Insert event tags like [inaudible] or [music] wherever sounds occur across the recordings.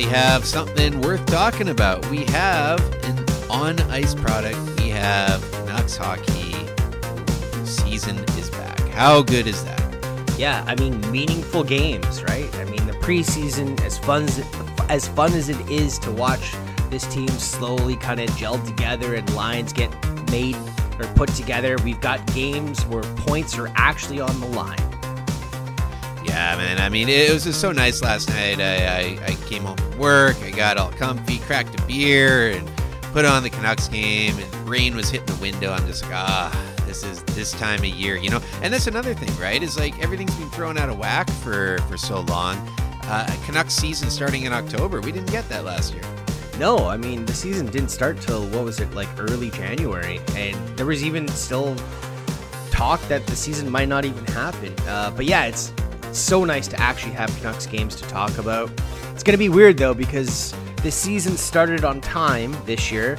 finally have something worth talking about. We have an on ice product. We have Canucks hockey. Season is back. How good is that? Yeah, I mean meaningful games, right? I mean the preseason, as fun as as fun as it is to watch this team slowly kind of gel together and lines get made or put together. We've got games where points are actually on the line. Yeah, man. I mean, it was just so nice last night. I, I, I came work, I got all comfy, cracked a beer, and put on the Canucks game, and rain was hitting the window. I'm just like, ah, this is this time of year, you know. And that's another thing, right? Is like everything's been thrown out of whack for for so long. Uh, Canucks season starting in October. We didn't get that last year. No, I mean the season didn't start till what was it like early January, and there was even still talk that the season might not even happen. Uh, but yeah, it's so nice to actually have Canucks games to talk about. It's gonna be weird though because the season started on time this year,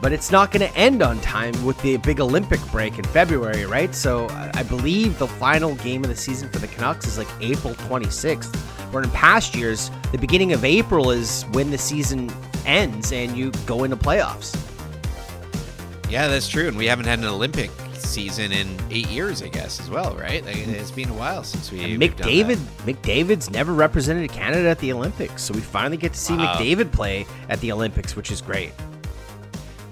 but it's not going to end on time with the big Olympic break in February, right? So I believe the final game of the season for the Canucks is like April 26th. Where in past years, the beginning of April is when the season ends and you go into playoffs. Yeah, that's true. And we haven't had an Olympic season in eight years, I guess, as well, right? Like, it's been a while since we. And McDavid, McDavid's never represented Canada at the Olympics, so we finally get to see wow. McDavid play at the Olympics, which is great.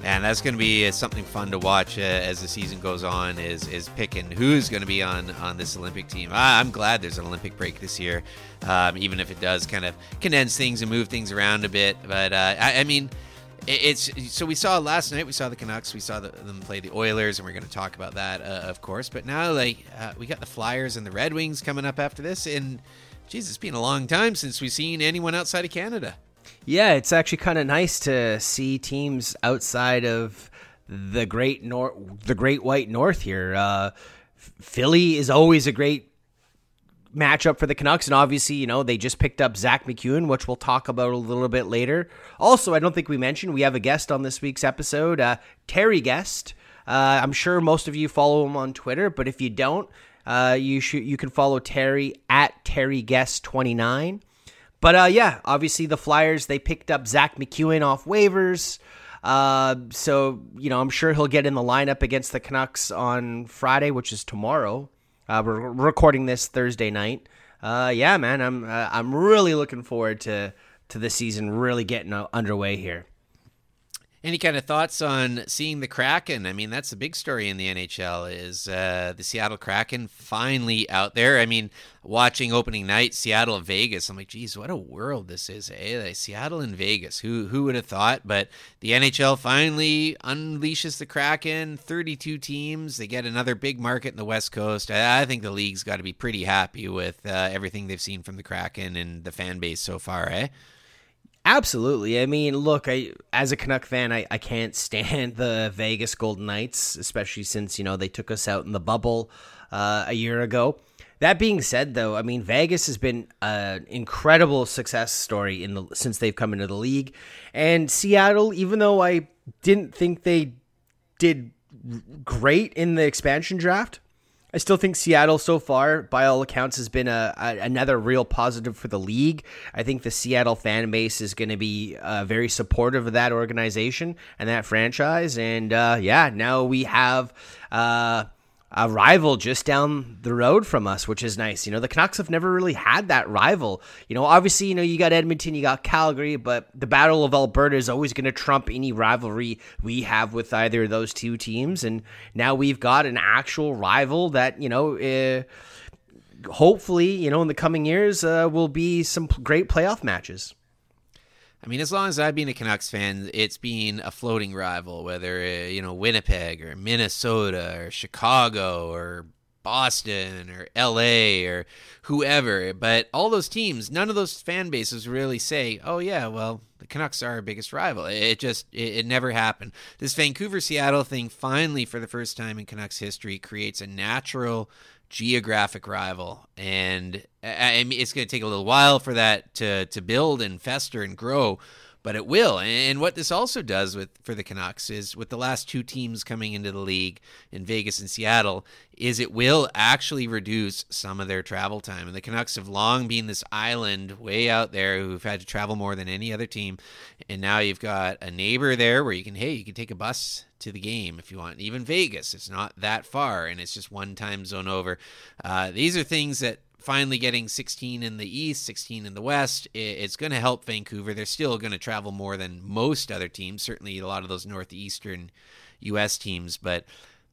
And that's going to be uh, something fun to watch uh, as the season goes on. Is is picking who's going to be on on this Olympic team. I, am glad there's an Olympic break this year, um, even if it does kind of condense things and move things around a bit. But uh, I, I mean, it's so we saw last night we saw the Canucks we saw the, them play the Oilers and we're going to talk about that uh, of course. But now like uh, we got the Flyers and the Red Wings coming up after this and geez it's been a long time since we've seen anyone outside of Canada. Yeah it's actually kind of nice to see teams outside of the great north the great white north here. Uh, Philly is always a great matchup for the Canucks. And obviously, you know, they just picked up Zack MacEwen, which we'll talk about a little bit later. Also, I don't think we mentioned we have a guest on this week's episode, uh, Terry Guest. Uh, I'm sure most of you follow him on Twitter, but if you don't, uh, you should you can follow Terry at Terry Guest 29. But uh, yeah, obviously the Flyers they picked up Zack MacEwen off waivers. Uh, so you know, I'm sure he'll get in the lineup against the Canucks on Friday, which is tomorrow. Uh, we're recording this Thursday night. Uh, yeah, man, I'm uh, I'm really looking forward to to the season really getting underway here. Any kind of thoughts on seeing the Kraken? I mean, that's the big story in the NHL is uh, the Seattle Kraken finally out there. I mean, watching opening night, Seattle Vegas. I'm like, geez, what a world this is, eh? Like Seattle and Vegas. Who who would have thought? But the NHL finally unleashes the Kraken. 32 teams. They get another big market in the West Coast. I, I think the league's got to be pretty happy with uh, everything they've seen from the Kraken and the fan base so far, eh? Absolutely. I mean, look, I as a Canuck fan, I, I can't [laughs] stand the Vegas Golden Knights, especially since, you know, they took us out in the bubble uh, a year ago. That being said, though, I mean, Vegas has been an incredible success story in the since they've come into the league. And Seattle, even though I didn't think they did great in the expansion draft, I still think Seattle so far, by all accounts, has been a, a another real positive for the league. I think the Seattle fan base is going to be uh, very supportive of that organization and that franchise. And uh, yeah, now we have uh, a rival just down the road from us, which is nice. You know, the Canucks have never really had that rival. You know, obviously, you know, you got Edmonton, you got Calgary, but the Battle of Alberta is always going to trump any rivalry we have with either of those two teams. And now we've got an actual rival that, you know, uh, hopefully, you know, in the coming years uh, will be some great playoff matches. I mean, as long as I've been a Canucks fan, it's been a floating rival, whether uh, you know Winnipeg or Minnesota or Chicago or Boston or LA or whoever. But all those teams, none of those fan bases really say, "Oh yeah, well, the Canucks are our biggest rival." It just it, it never happened. This Vancouver Seattle thing finally, for the first time in Canucks history, creates a natural geographic rival, and I mean, it's going to take a little while for that to to build and fester and grow. But it will. And what this also does with for the Canucks is with the last two teams coming into the league in Vegas and Seattle, is it will actually reduce some of their travel time. And the Canucks have long been this island way out there who've had to travel more than any other team. And now you've got a neighbor there where you can, hey, you can take a bus to the game if you want. Even Vegas, it's not that far, and it's just one time zone over. Uh, these are things that finally getting 16 in the east 16 in the west it's going to help vancouver they're still going to travel more than most other teams certainly a lot of those northeastern us teams but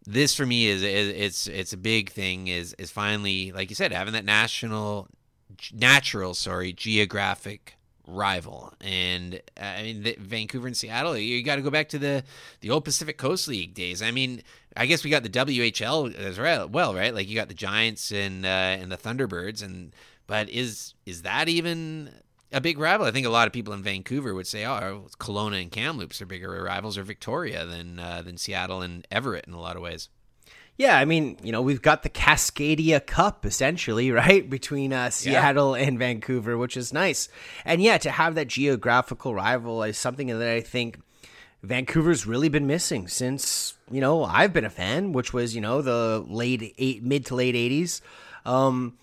this for me is, is it's it's a big thing is is finally like you said having that national natural sorry geographic rival. And uh, I mean, the, Vancouver and Seattle, you got to go back to the the old Pacific Coast League days. I mean, I guess we got the WHL as well, right? Like you got the Giants and uh, and the Thunderbirds, and but is is that even a big rival? I think a lot of people in Vancouver would say, oh, Kelowna and Kamloops are bigger rivals, or Victoria than uh, than Seattle and Everett in a lot of ways. Yeah, I mean, you know, we've got the Cascadia Cup essentially, [laughs] right, between uh, Seattle yeah. and Vancouver, which is nice. And yeah, to have that geographical rival is something that I think Vancouver's really been missing since you know I've been a fan, which was you know the late eight, mid to late '80s. Um,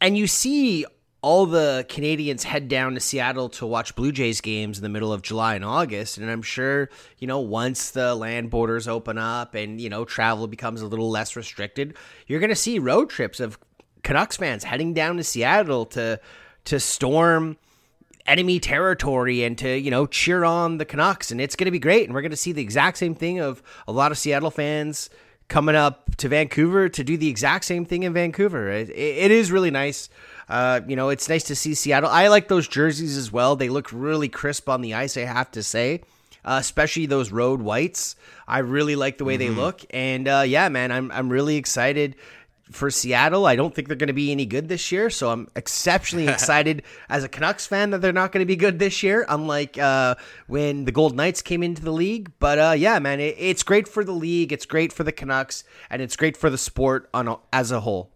and you see all the Canadians head down to Seattle to watch Blue Jays games in the middle of July and August. And I'm sure, you know, once the land borders open up and, you know, travel becomes a little less restricted, you're going to see road trips of Canucks fans heading down to Seattle to to storm enemy territory and to, you know, cheer on the Canucks. And it's going to be great. And we're going to see the exact same thing of a lot of Seattle fans coming up to Vancouver to do the exact same thing in Vancouver. it, it is really nice. Uh, you know, it's nice to see Seattle. I like those jerseys as well. They look really crisp on the ice, I have to say. Uh, especially those road whites. I really like the way mm-hmm. they look. And uh, yeah, man, I'm I'm really excited for Seattle. I don't think they're going to be any good this year, so I'm exceptionally [laughs] excited as a Canucks fan that they're not going to be good this year. Unlike uh, when the Gold Knights came into the league, but uh, yeah, man, it, it's great for the league. It's great for the Canucks, and it's great for the sport on as a whole.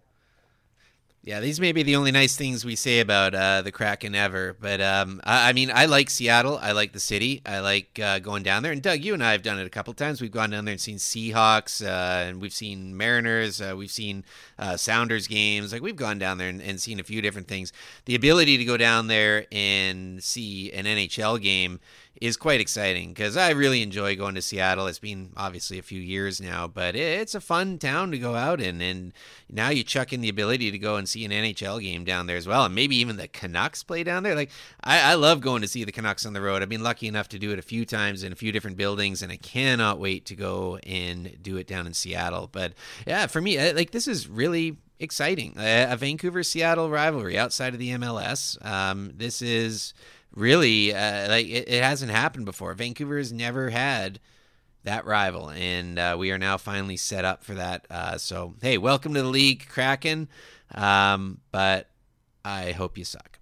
Yeah, these may be the only nice things we say about uh, the Kraken ever. But um, I, I, mean, I like Seattle. I like the city. I like uh, going down there. And Doug, you and I have done it a couple times. We've gone down there and seen Seahawks, uh, and we've seen Mariners. Uh, we've seen uh, Sounders games. Like we've gone down there and, and seen a few different things. The ability to go down there and see an NHL game is quite exciting because I really enjoy going to Seattle. It's been obviously a few years now, but it's a fun town to go out in. And now you chuck in the ability to go and see an NHL game down there as well. And maybe even the Canucks play down there. Like, I, I love going to see the Canucks on the road. I've been lucky enough to do it a few times in a few different buildings, and I cannot wait to go and do it down in Seattle. But yeah, for me, like, this is really exciting. A, Vancouver Seattle rivalry outside of the MLS. Um, this is really uh, like it, it, hasn't happened before. Vancouver has never had that rival, and uh, we are now finally set up for that. Uh, so hey, welcome to the league, Kraken. Um, but I hope you suck.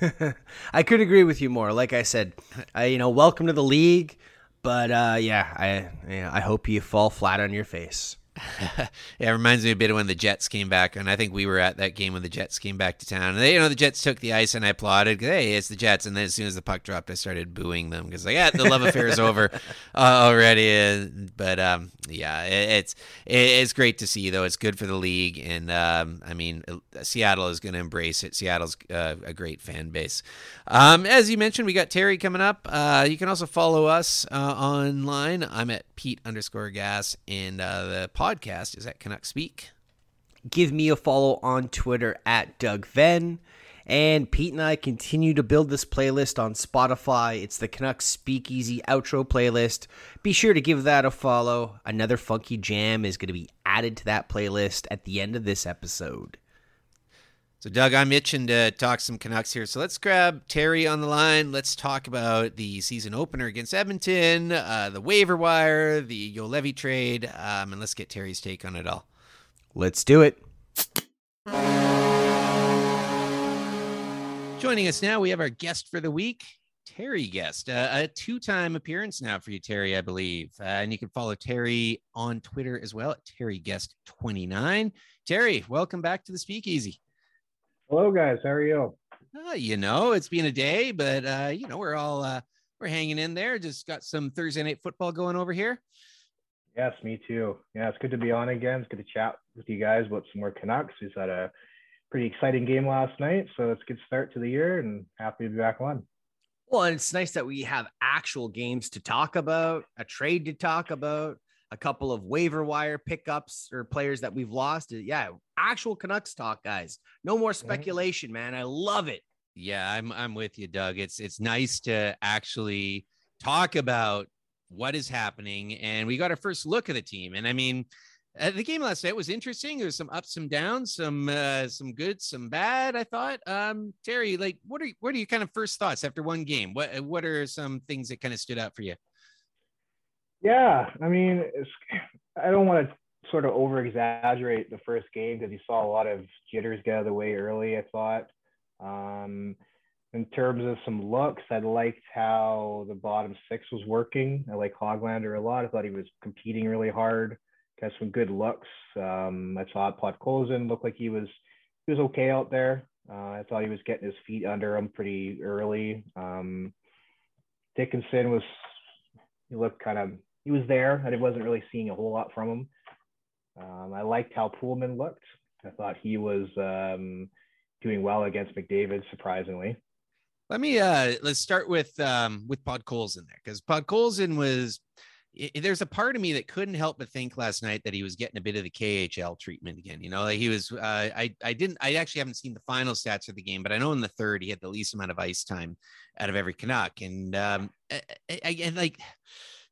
[laughs] I could agree with you more. Like I said, you know, welcome to the league. But uh, yeah, I yeah, I hope you fall flat on your face. Yeah, [laughs] it reminds me a bit of when the Jets came back, and I think we were at that game when the Jets came back to town. And they, you know, the Jets took the ice, and I applauded. Hey, it's the Jets. And then as soon as the puck dropped, I started booing them because like, yeah, the love affair is over [laughs] uh, already. But um, yeah, it, it's it, it's great to see though. It's good for the league, and um, I mean, Seattle is going to embrace it. Seattle's uh, a great fan base. Um, as you mentioned, we got Terry coming up. Uh, you can also follow us uh, online. I'm at Pete underscore Gas, and uh, the podcast is at Canuck Speak. Give me a follow on Twitter at Doug Venn. And Pete and I continue to build this playlist on Spotify. It's the Canucks Speakeasy outro playlist. Be sure to give that a follow. Another funky jam is going to be added to that playlist at the end of this episode. So, Doug, I'm itching to talk some Canucks here. So, let's grab Terry on the line. Let's talk about the season opener against Edmonton, uh, the waiver wire, the Juolevi trade, um, and let's get Terry's take on it all. Let's do it. Joining us now, we have our guest for the week, Terry Guest, uh, a two time appearance now for you, Terry, I believe. Uh, and you can follow Terry on Twitter as well at Terry Guest29. Terry, welcome back to the Speakeasy. Hello, guys. How are you? Uh, you know, it's been a day, but uh, you know, we're all uh, we're hanging in there. Just got some Thursday night football going over here. Yes, me too. Yeah, it's good to be on again. It's good to chat with you guys about some more Canucks. We've had a pretty exciting game last night, so it's a good start to the year, and happy to be back on. Well, and it's nice that we have actual games to talk about, a trade to talk about, a couple of waiver wire pickups or players that we've lost. Yeah, actual Canucks talk, guys. No more speculation, man. I love it. Yeah, I'm I'm with you, Doug. It's it's nice to actually talk about what is happening, and we got our first look at the team. And I mean, uh, the game last night was interesting. There was some ups, some downs, some uh, some good, some bad. I thought, um, Terry, like, what are what are your kind of first thoughts after one game? What what are some things that kind of stood out for you? Yeah, I mean, I don't want to sort of over exaggerate the first game because you saw a lot of jitters get out of the way early. I thought. Um, in terms of some looks, I liked how the bottom six was working. I like Hoglander a lot. I thought he was competing really hard got some good looks. Um, I thought Podkolzin looked like he was he was okay out there. Uh, I thought he was getting his feet under him pretty early. Um, Dickinson was he looked kind of he was there. I wasn't really seeing a whole lot from him. Um, I liked how Poolman looked. I thought he was um, doing well against McDavid, surprisingly. Let me uh, let's start with um, with Podkolzin there because Podkolzin was it, there's a part of me that couldn't help but think last night that he was getting a bit of the KHL treatment again. You know, like he was. Uh, I I didn't. I actually haven't seen the final stats of the game, but I know in the third he had the least amount of ice time out of every Canuck. And um, I, I, and like,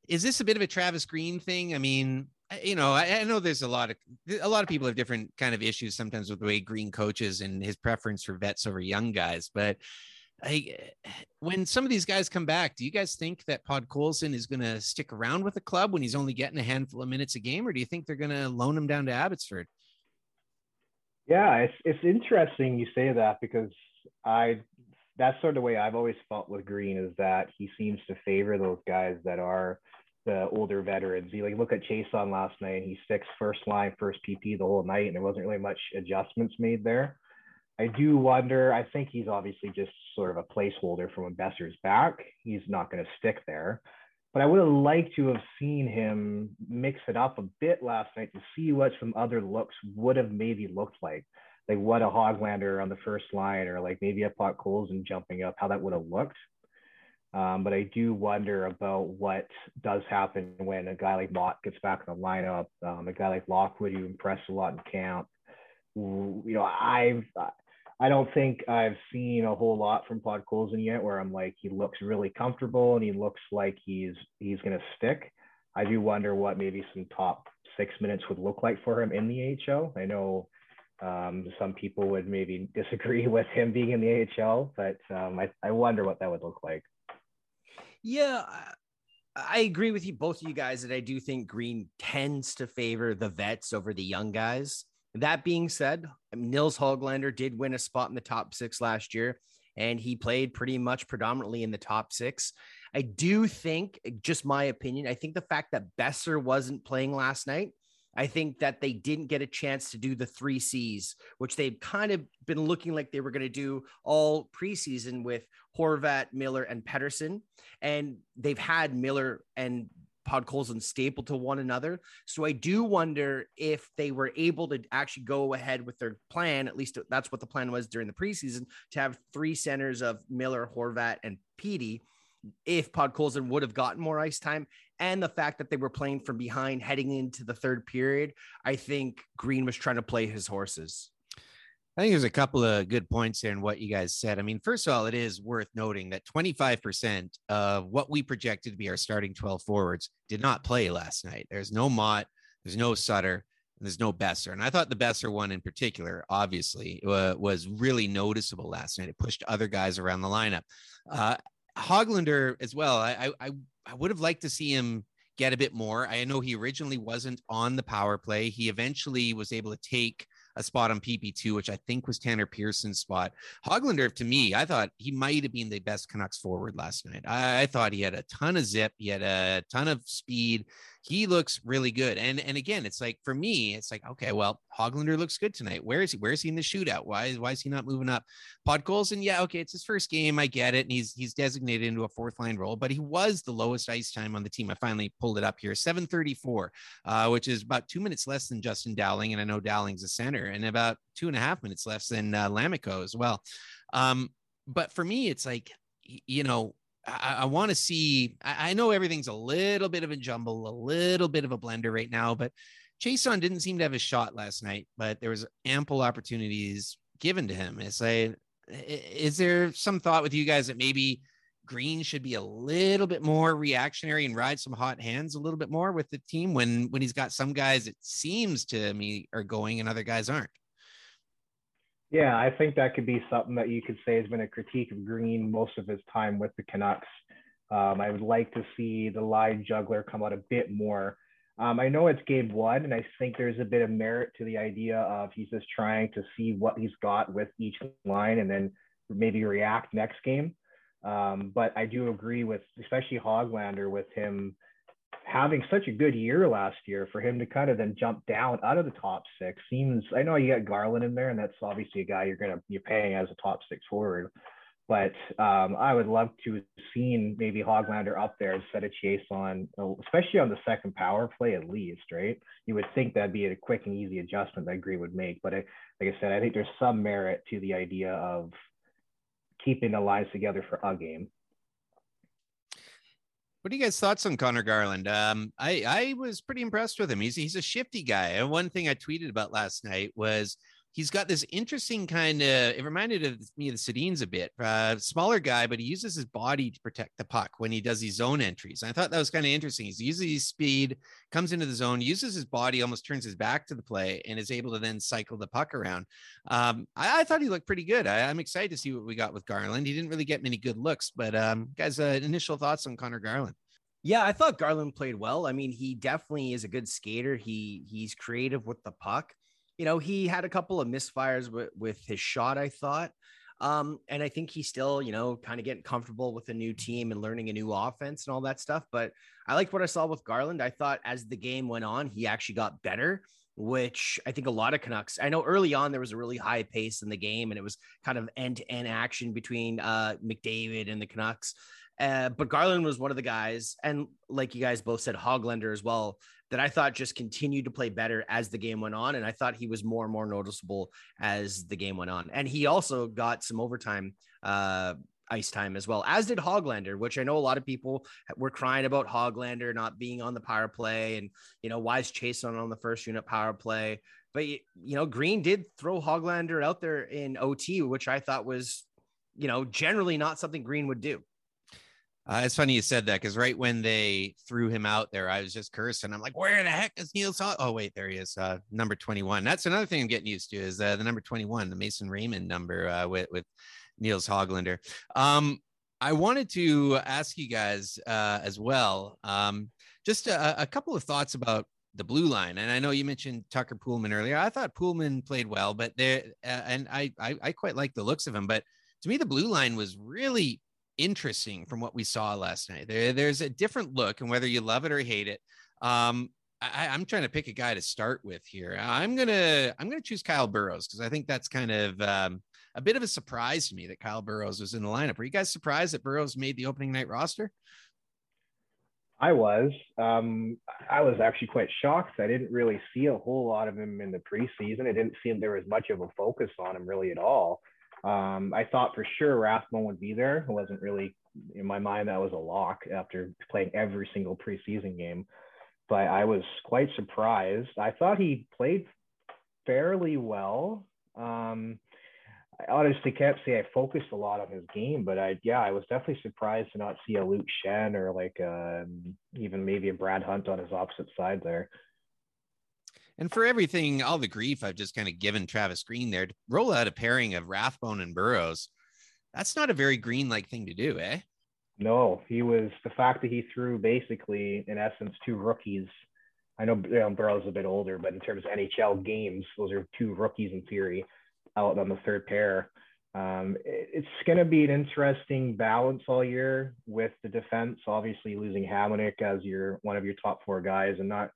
is this a bit of a Travis Green thing? I mean, you know, I, I, know there's a lot of a lot of people have different kind of issues sometimes with the way Green coaches and his preference for vets over young guys, but I, when some of these guys come back, do you guys think that Podkolzin is going to stick around with the club when he's only getting a handful of minutes a game, or do you think they're going to loan him down to Abbotsford? Yeah, it's it's interesting you say that because I that's sort of the way I've always felt with Green is that he seems to favor those guys that are the older veterans. You like look at Chiasson last night, he sticks first line, first PP the whole night, and there wasn't really much adjustments made there. I do wonder. I think he's obviously just sort of a placeholder from when Boeser's back. He's not going to stick there. But I would have liked to have seen him mix it up a bit last night to see what some other looks would have maybe looked like. Like what a Hoglander on the first line, or like maybe a Podkolzin jumping up, how that would have looked. Um, but I do wonder about what does happen when a guy like Motte gets back in the lineup, um, a guy like Lockwood who impressed a lot in camp. You know, I've I don't think I've seen a whole lot from Podkolzin yet where I'm like he looks really comfortable and he looks like he's he's gonna stick. I do wonder what maybe some top six minutes would look like for him in the AHL. I know um, some people would maybe [laughs] disagree with him being in the AHL, but um, I, I wonder what that would look like. Yeah, I agree with you, both of you guys, that I do think Green tends to favor the vets over the young guys. That being said, Nils Hoglander did win a spot in the top six last year, and he played pretty much predominantly in the top six. I do think, just my opinion, I think the fact that Boeser wasn't playing last night, I think that they didn't get a chance to do the three C's, which they've kind of been looking like they were going to do all preseason with Horvat, Miller, and Pettersson. And they've had Miller and Podkolzin stapled to one another. So I do wonder if they were able to actually go ahead with their plan. At least that's what the plan was during the preseason to have three centers of Miller, Horvat, and Petey. If Podkolzin would have gotten more ice time, and the fact that they were playing from behind heading into the third period, I think Green was trying to play his horses. I think there's a couple of good points in what you guys said. I mean, first of all, it is worth noting that 25% of what we projected to be our starting 12 forwards did not play last night. There's no Motte, there's no Sutter, and there's no Boeser. And I thought the Boeser one in particular, obviously, uh, was really noticeable last night. It pushed other guys around the lineup. Uh, Hoglander as well. I, I, I would have liked to see him get a bit more. I know he originally wasn't on the power play. He eventually was able to take a spot on PP2, which I think was Tanner Pearson's spot. Hoglander, to me, I thought he might have been the best Canucks forward last night. I, I thought he had a ton of zip, he had a ton of speed. He looks really good. And and again, it's like for me, it's like okay, well, Hoglander looks good tonight. Where is he? Where is he in the shootout? Why is why is he not moving up? Podkolzin, yeah, okay, it's his first game. I get it, and he's he's designated into a fourth line role, but he was the lowest ice time on the team. I finally pulled it up here, seven thirty four, uh, which is about two minutes less than Justin Dowling, and I know Dowling's a center, and about two and a half minutes less than uh, Lammikko as well. Um, but for me, it's like you know I, I want to see. I, I, know everything's a little bit of a jumble, a little bit of a blender right now, but Chiasson didn't seem to have a shot last night, but there was ample opportunities given to him. It's like, is there some thought with you guys that maybe Green should be a little bit more reactionary and ride some hot hands a little bit more with the team when when he's got some guys it seems to me are going and other guys aren't. Yeah, I think that could be something that you could say has been a critique of Green most of his time with the Canucks. Um, I would like to see the line juggler come out a bit more. Um, I know it's game one, and I think there's a bit of merit to the idea of he's just trying to see what he's got with each line and then maybe react next game. Um, but I do agree with, especially Hoglander, with him having such a good year last year for him to kind of then jump down out of the top six seems I know you got Garland in there and that's obviously a guy you're gonna you're paying as a top six forward. But um, I would love to have seen maybe Hoglander up there instead of Chiasson, especially on the second power play at least, right? You would think that'd be a quick and easy adjustment that Green would make. But I, like I said, I think there's some merit to the idea of keeping the lines together for a game. What are you guys' thoughts on Connor Garland? Um, I I was pretty impressed with him. He's he's a shifty guy. And one thing I tweeted about last night was he's got this interesting kind of it reminded of me of the Sedins a bit uh, smaller guy but he uses his body to protect the puck when he does his zone entries and i thought that was kind of interesting he uses his speed comes into the zone uses his body almost turns his back to the play and is able to then cycle the puck around um, I, I, thought he looked pretty good I, am excited to see what we got with garland he didn't really get many good looks but um, guys uh, initial thoughts on connor garland yeah, I thought Garland played well. I mean, he definitely is a good skater. He he's creative with the puck you know, he had a couple of misfires with, with his shot, I thought. Um, and I think he's still, you know, kind of getting comfortable with a new team and learning a new offense and all that stuff. But I liked what I saw with Garland. I thought as the game went on, he actually got better, which I think a lot of Canucks. I know early on there was a really high pace in the game and it was kind of end to end action between uh, McDavid and the Canucks. Uh, but Garland was one of the guys, and like you guys both said, Hoglander as well, that I thought just continued to play better as the game went on. And I thought he was more and more noticeable as the game went on. And he also got some overtime uh, ice time as well, as did Hoglander, which I know a lot of people were crying about Hoglander not being on the power play. And, you know, why is Chiasson on the first unit power play? But, you know, Green did throw Hoglander out there in OT, which I thought was, you know, generally not something Green would do. Uh, it's funny you said that because right when they threw him out there, I was just cursing. I'm like, where the heck is Nils? Oh, wait, there he is. Uh, number 21. That's another thing I'm getting used to is uh, the number 21, the Mason Raymond number uh, with, with Nils Hoglander. Um, I wanted to ask you guys uh, as well, um, just a, a, couple of thoughts about the blue line. And I know you mentioned Tucker Poolman earlier. I thought Poolman played well, but there, uh, and I, I, I quite like the looks of him. But to me, the blue line was really interesting from what we saw last night. There, there's a different look, and whether you love it or hate it, um, I, am trying to pick a guy to start with here. I'm gonna I'm gonna choose Kyle Burroughs because I think that's kind of um, a bit of a surprise to me that Kyle Burroughs was in the lineup. Are you guys surprised that Burroughs made the opening night roster? I was. Um, I was actually quite shocked. I didn't really see a whole lot of him in the preseason. It didn't seem there was much of a focus on him really at all. Um, I thought for sure Rathbone would be there. It wasn't really in my mind that was a lock after playing every single preseason game. But I was quite surprised. I thought he played fairly well. Um, I honestly can't say I focused a lot on his game, but I yeah, I was definitely surprised to not see a Luke Schenn or like um, even maybe a Brad Hunt on his opposite side there. And for everything, all the grief I've just kind of given Travis Green there to roll out a pairing of Rathbone and Burroughs, that's not a very green like thing to do, eh? No, he was the fact that he threw basically, in essence, two rookies. I know, you know Burroughs is a bit older, but in terms of NHL games, those are two rookies in theory out on the third pair. Um, it, it's going to be an interesting balance all year with the defense. Obviously, losing Hamonic as your one of your top four guys, and not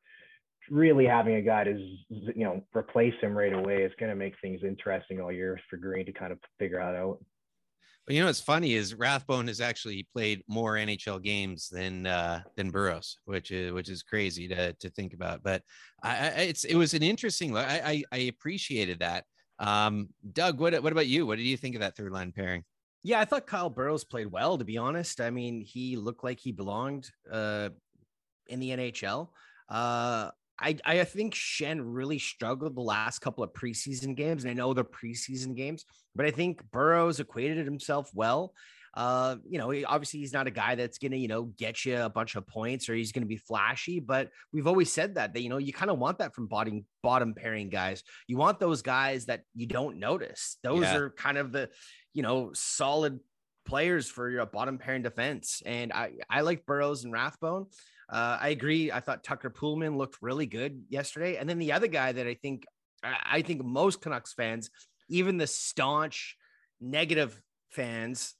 really having a guy to you know replace him right away is going to make things interesting all year for Green to kind of figure that out. Well, you know what's funny is Rathbone has actually played more NHL games than uh, than Burroughs, which is which is crazy to to think about. But I, I it's it was an interesting. I, I I appreciated that. Um, Doug, what what about you? What did you think of that third line pairing? Yeah, I thought Kyle Burroughs played well. To be honest, I mean, he looked like he belonged uh, in the NHL. Uh, I, I think Schenn really struggled the last couple of preseason games, and I know they're preseason games, but I think Burroughs equated himself well. Uh, you know, obviously he's not a guy that's gonna, you know, get you a bunch of points or he's gonna be flashy, but we've always said that that you know you kind of want that from bottom bottom pairing guys. You want those guys that you don't notice. Those yeah. are kind of the, you know, solid players for your bottom pairing defense. And I I like Burroughs and Rathbone. Uh, I agree. I thought Tucker Poolman looked really good yesterday. And then the other guy that I think, I think most Canucks fans, even the staunch negative fans,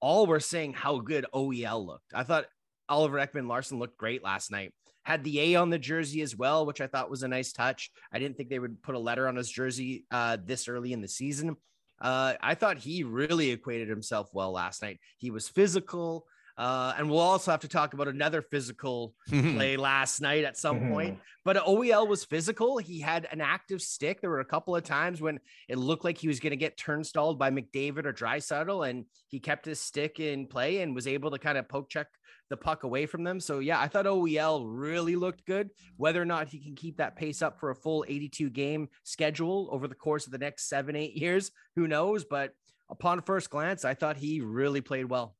all were saying how good OEL looked. I thought Oliver Ekman-Larsson looked great last night. Had the A on the jersey as well, which I thought was a nice touch. I didn't think they would put a letter on his jersey uh, this early in the season. Uh, I thought he really equated himself well last night. He was physical. Uh, and we'll also have to talk about another physical play last night at some mm-hmm. point. But OEL was physical. He had an active stick. There were a couple of times when it looked like he was going to get turnstalled by McDavid or Draisaitl, and he kept his stick in play and was able to kind of poke check the puck away from them. So yeah, I thought OEL really looked good. Whether or not he can keep that pace up for a full 82 game schedule over the course of the next seven, eight years, who knows? But upon first glance, I thought he really played well.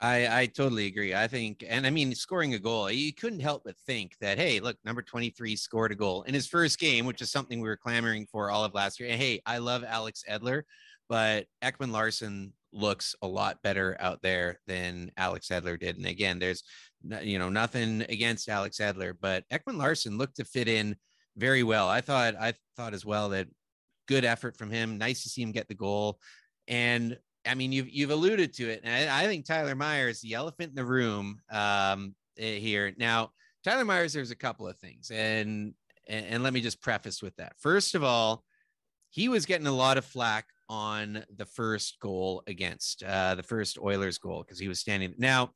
I, I totally agree. I think, and I mean, scoring a goal, you couldn't help but think that, hey, look, number 23 scored a goal in his first game, which is something we were clamoring for all of last year. And hey, I love Alex Edler, but Ekman-Larsson looks a lot better out there than Alex Edler did. And again, there's, you know, nothing against Alex Edler, but Ekman-Larsson looked to fit in very well. I thought, I thought as well that good effort from him. Nice to see him get the goal. And I mean, you've you've alluded to it, and I, I think Tyler Myers, the elephant in the room um, here. Now, Tyler Myers, there's a couple of things, and, and let me just preface with that. First of all, he was getting a lot of flack on the first goal against uh, the first Oilers goal because he was standing. Now,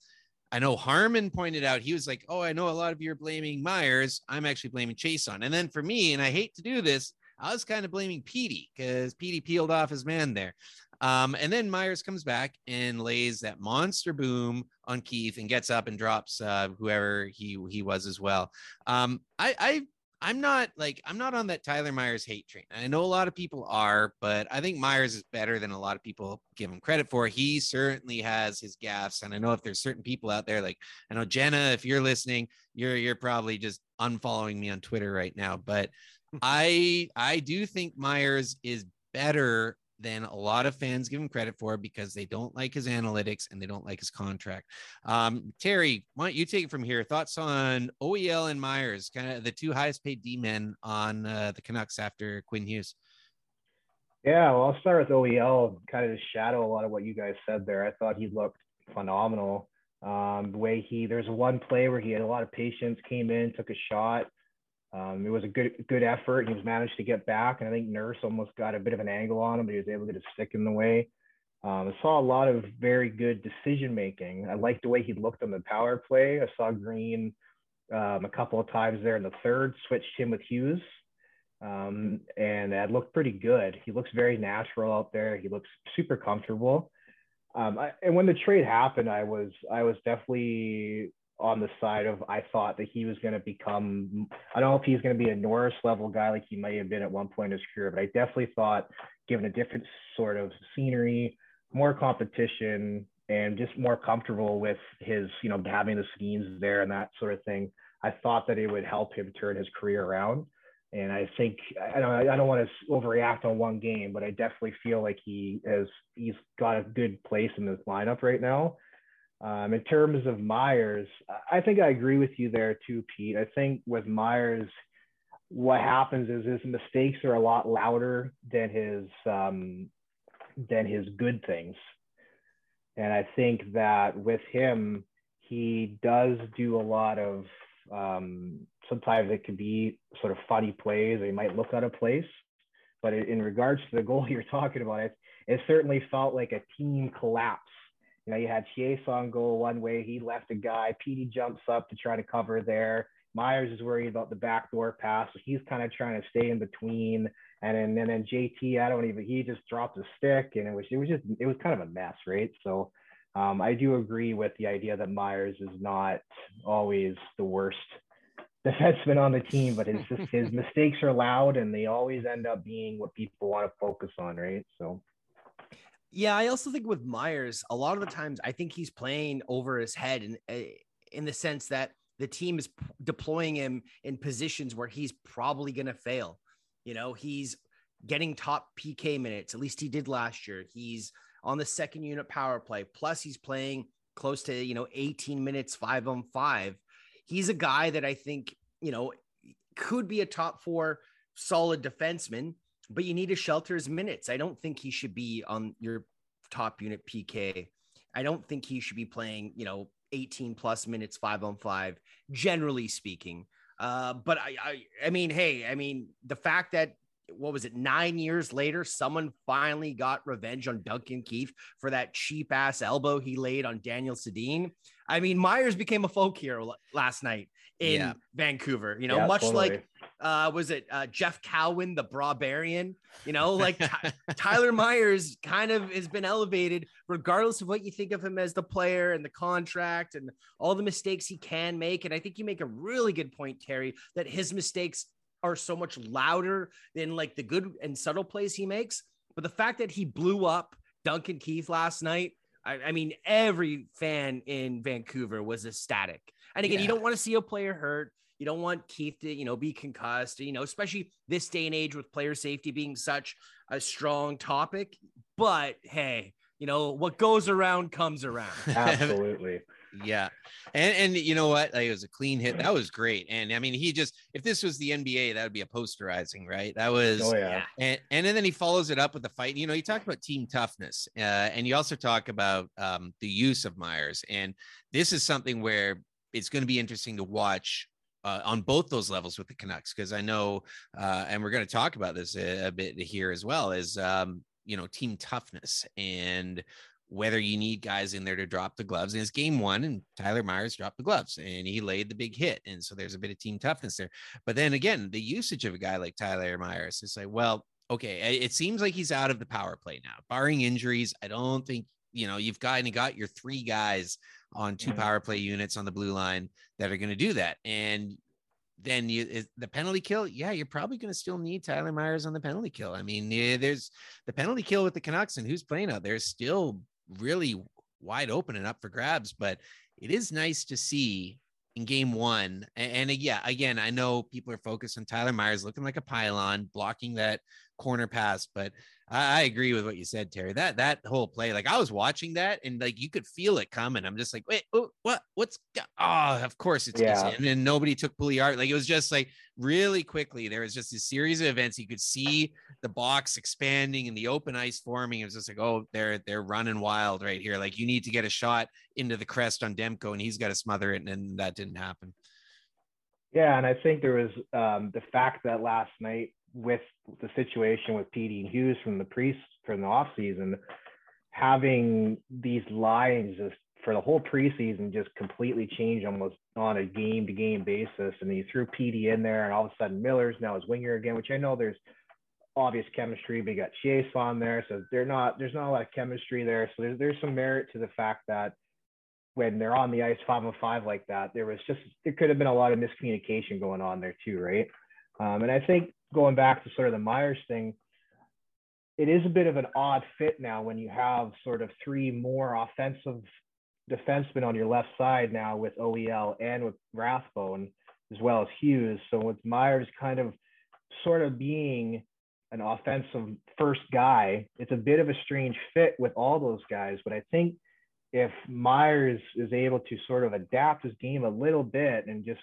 I know Harman pointed out he was like, "Oh, I know a lot of you are blaming Myers. I'm actually blaming Chiasson." And then for me, and I hate to do this, I was kind of blaming Petey because Petey peeled off his man there. Um, and then Myers comes back and lays that monster boom on Keith and gets up and drops uh, whoever he he was as well. Um, I, I I'm not like I'm not on that Tyler Myers hate train. I know a lot of people are, but I think Myers is better than a lot of people give him credit for. He certainly has his gaffes, and I know if there's certain people out there, like I know Jenna, if you're listening, you're you're probably just unfollowing me on Twitter right now. But [laughs] I I do think Myers is better than a lot of fans give him credit for because they don't like his analytics and they don't like his contract. Um, Terry, why don't you take it from here? Thoughts on OEL and Myers, kind of the two highest paid D men on uh, the Canucks after Quinn Hughes? Yeah, well, I'll start with OEL, kind of shadow a lot of what you guys said there. I thought he looked phenomenal. Um, the way he, there's one play where he had a lot of patience, came in, took a shot um, it was a good good effort. He was managed to get back, and I think Nurse almost got a bit of an angle on him, but he was able to get a stick in the way. Um, I saw a lot of very good decision making. I liked the way he looked on the power play. I saw Green um, a couple of times there in the third, switched him with Hughes, um, and that looked pretty good. He looks very natural out there. He looks super comfortable. Um, I, and when the trade happened, I was I was definitely on the side of I thought that he was going to become I don't know if he's going to be a Norris level guy like he might have been at one point in his career, but I definitely thought given a different sort of scenery, more competition, and just more comfortable with his you know having the schemes there and that sort of thing, I thought that it would help him turn his career around. And I think I don't I don't want to overreact on one game, but I definitely feel like he has he's got a good place in this lineup right now um, in terms of Myers, I think I agree with you there too, Pete. I think with Myers, what happens is his mistakes are a lot louder than his um, than his good things. And I think that with him, he does do a lot of um, sometimes it could be sort of funny plays or he might look out of place. But in regards to the goal [laughs] you're talking about, it, it certainly felt like a team collapse. You know, you had Chiasson go one way, he left a guy, Petey jumps up to try to cover there. Myers is worried about the backdoor pass, so he's kind of trying to stay in between. And then, and then JT, I don't even, he just dropped a stick, and it was it was just it was kind of a mess, right? So um, I do agree with the idea that Myers is not always the worst [laughs] defenseman on the team, but his his [laughs] mistakes are loud and they always end up being what people want to focus on, right? So yeah, I also think with Myers, a lot of the times I think he's playing over his head in eh, in the sense that the team is deploying him in positions where he's probably going to fail. You know, he's getting top PK minutes, at least he did last year. He's on the second unit power play. Plus, he's playing close to, you know, 18 minutes, five on five he's a guy that I think, you know, could be a top four solid defenseman, but you need to shelter his minutes. I don't think he should be on your top unit PK. I don't think he should be playing, you know, 18 plus minutes, five on five, generally speaking. Uh, but I, I, I mean, hey, I mean, the fact that what was it, nine years later, someone finally got revenge on Duncan Keith for that cheap ass elbow he laid on Daniel Sedin. I mean, Myers became a folk hero last night in yeah. Vancouver, you know, yeah, much totally. like, uh, was it uh, Jeff Cowan, the Brawbarian? You know, like Ty- [laughs] Tyler Myers kind of has been elevated, regardless of what you think of him as the player and the contract and all the mistakes he can make. And I think you make a really good point, Terry, that his mistakes are so much louder than like the good and subtle plays he makes. But the fact that he blew up Duncan Keith last night, I, I mean, every fan in Vancouver was ecstatic. And again, yeah. you don't want to see a player hurt. You don't want Keith to, you know, be concussed, you know, especially this day and age with player safety being such a strong topic. But hey, you know, what goes around comes around. [laughs] Absolutely. Yeah. And and you know what? Like, it was a clean hit. That was great. And I mean, he just if this was the NBA, that would be a posterizing, right? That was oh, yeah. And and then he follows it up with the fight. You know, you talk about team toughness. Uh, and you also talk about um, the use of Myers. And this is something where it's going to be interesting to watch uh, on both those levels with the Canucks because I know, uh, and we're going to talk about this a, a bit here as well, is um, you know team toughness and whether you need guys in there to drop the gloves. And it's game one, and Tyler Myers dropped the gloves and he laid the big hit. And so there's a bit of team toughness there. But then again, the usage of a guy like Tyler Myers is like, well, okay, it seems like he's out of the power play now, barring injuries. I don't think, you know, you've got, and got your three guys on two power play units on the blue line that are going to do that. And then you the penalty kill. Yeah, you're probably going to still need Tyler Myers on the penalty kill. I mean, yeah, there's the penalty kill with the Canucks and who's playing out there is still really wide open and up for grabs. But it is nice to see in game one. And, and, yeah, again, I know people are focused on Tyler Myers looking like a pylon, blocking that corner pass, but I, I, agree with what you said, Terry. That that whole play, like I was watching that and like you could feel it coming. I'm just like, wait, oh, what? What's oh, of course it's yeah. and then nobody took Puljujarvi. Like it was just like really quickly. There was just a series of events. You could see the box expanding and the open ice forming. It was just like, oh, they're they're running wild right here. Like you need to get a shot into the crest on Demko, and he's got to smother it, and, and that didn't happen. Yeah, and I think there was um, the fact that last night with the situation with and Hughes from the pre from the off season, having these lines just for the whole preseason just completely changed almost on a game to game basis. And he threw Petey in there, and all of a sudden Miller's now his winger again, which I know there's obvious chemistry, but you got Chiasson there, so they're not there's not a lot of chemistry there. So there's there's some merit to the fact that when they're on the ice five on five like that, there was just there could have been a lot of miscommunication going on there too, right? Um, and I think going back to sort of the Myers thing, it is a bit of an odd fit now when you have sort of three more offensive defensemen on your left side now with OEL and with Rathbone as well as Hughes. So with Myers kind of sort of being an offensive first guy, it's a bit of a strange fit with all those guys. But I think if Myers is able to sort of adapt his game a little bit and just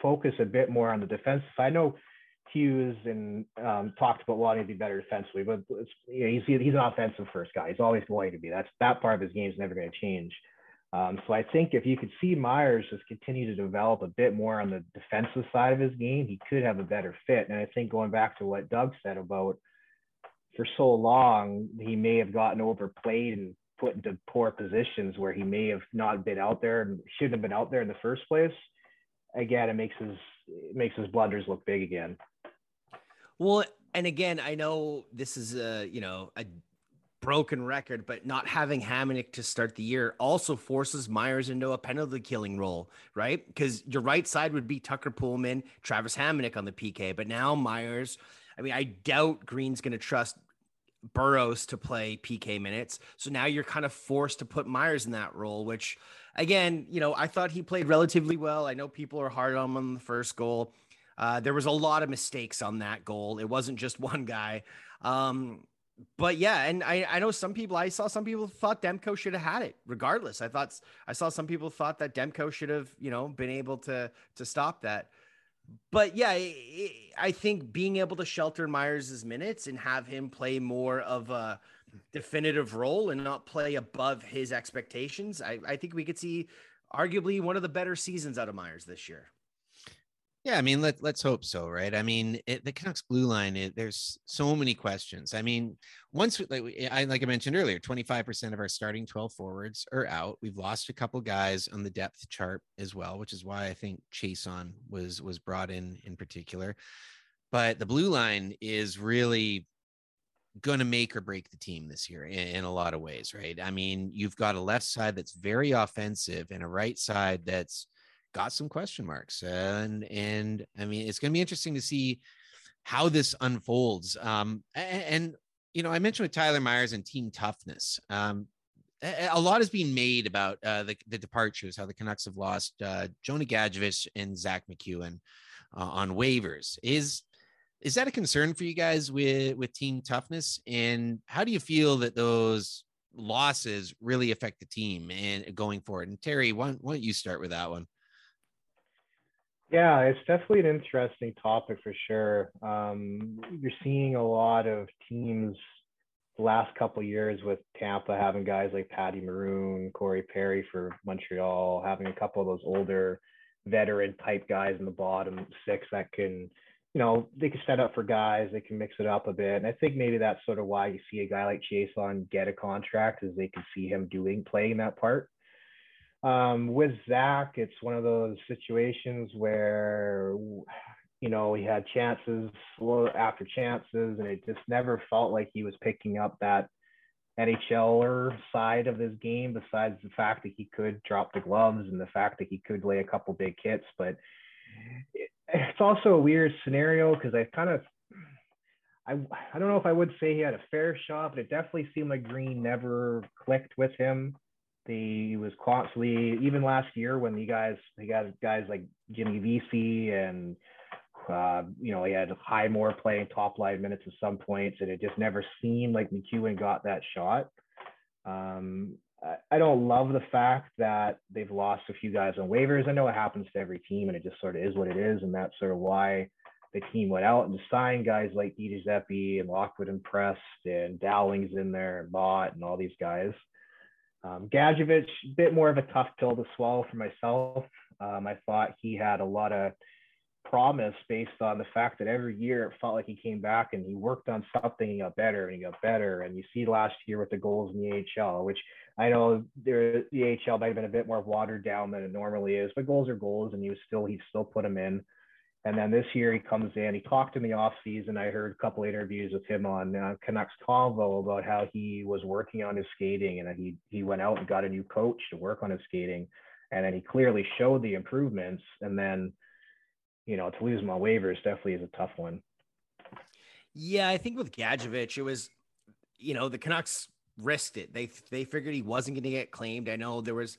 focus a bit more on the defensive side, I know Hughes and um, talked about wanting to be better defensively, but you know, he's he's an offensive first guy. He's always going to be. That's that part of his game is never going to change. Um, so I think if you could see Myers just continue to develop a bit more on the defensive side of his game, he could have a better fit. And I think going back to what Doug said about for so long, he may have gotten overplayed and put into poor positions where he may have not been out there and shouldn't have been out there in the first place. Again, it makes his it makes his blunders look big again. Well, and again, I know this is a you know a broken record, but not having Hamonic to start the year also forces Myers into a penalty killing role, right? Because your right side would be Tucker Poolman, Travis Hamonic on the PK, but now Myers. I mean, I doubt Green's going to trust Burroughs to play PK minutes. So now you're kind of forced to put Myers in that role, which again, you know, I thought he played relatively well. I know people are hard on him on the first goal. Uh, there was a lot of mistakes on that goal. It wasn't just [laughs] one guy. Um, but yeah, and I, I know some people, I saw some people thought Demko should have had it regardless. I thought, I saw some people thought that Demko should have, you know, been able to, to stop that. But yeah, I think being able to shelter Myers' minutes and have him play more of a definitive role and not play above his expectations, I, I think we could see arguably one of the better seasons out of Myers this year. Yeah, I mean, let let's hope so, right? I mean, it, the Canucks blue line, it, there's so many questions. I mean, once like I like I mentioned earlier, 25% of our starting 12 forwards are out. We've lost a couple guys on the depth chart as well, which is why I think Chiasson was was brought in in particular. But the blue line is really going to make or break the team this year in, in, a lot of ways, right? I mean, you've got a left side that's very offensive and a right side that's got some question marks. And and I mean, it's going to be interesting to see how this unfolds. Um, and, and you know, I mentioned with Tyler Myers and team toughness. Um, a lot is being made about uh, the, the departures, how the Canucks have lost uh, Jonah Gadjovich and Zack MacEwen uh, on waivers. Is is that a concern for you guys with with team toughness? And how do you feel that those losses really affect the team and going forward? And Terry, why, why don't you start with that one? Yeah, it's definitely an interesting topic for sure. Um, you're seeing a lot of teams the last couple years with Tampa having guys like Patty Maroon, Corey Perry for Montreal, having a couple of those older veteran type guys in the bottom six that can, you know, they can set up for guys, they can mix it up a bit. And I think maybe that's sort of why you see a guy like Chiasson get a contract, is they can see him doing playing that part. Um, with Zach, it's one of those situations where, you know, he had chances after chances, and it just never felt like he was picking up that NHLer side of his game, besides the fact that he could drop the gloves and the fact that he could lay a couple big hits. But it's also a weird scenario because I kind of I, I don't know if I would say he had a fair shot, but it definitely seemed like Green never clicked with him he was constantly, even last year when the guys, he got guys like Jimmy Vesey and, uh, you know, he had Highmore playing top line minutes at some points, and it just never seemed like MacEwen got that shot. Um, I don't love the fact that they've lost a few guys on waivers. I know it happens to every team, and it just sort of is what it is, and that's sort of why the team went out and signed guys like Di Giuseppe and Lockwood and Prest and Dowling's in there and Motte and all these guys. Um, bit more of a tough pill to swallow for myself. Um, I thought he had a lot of promise based on the fact that every year it felt like he came back and he worked on something, he got better and he got better. And you see last year with the goals in the AHL, which I know there, the AHL might have been a bit more watered down than it normally is, but goals are goals, and he was still he still put them in. And then this year he comes in, he talked in the off season. I heard a couple interviews with him on uh, Canucks Convo about how he was working on his skating and that he, he went out and got a new coach to work on his skating. And then he clearly showed the improvements. And then, you know, to lose him on waivers definitely is a tough one. Yeah, I think with Gadjovich, it was, you know, the Canucks risked it. They they figured he wasn't going to get claimed. I know there was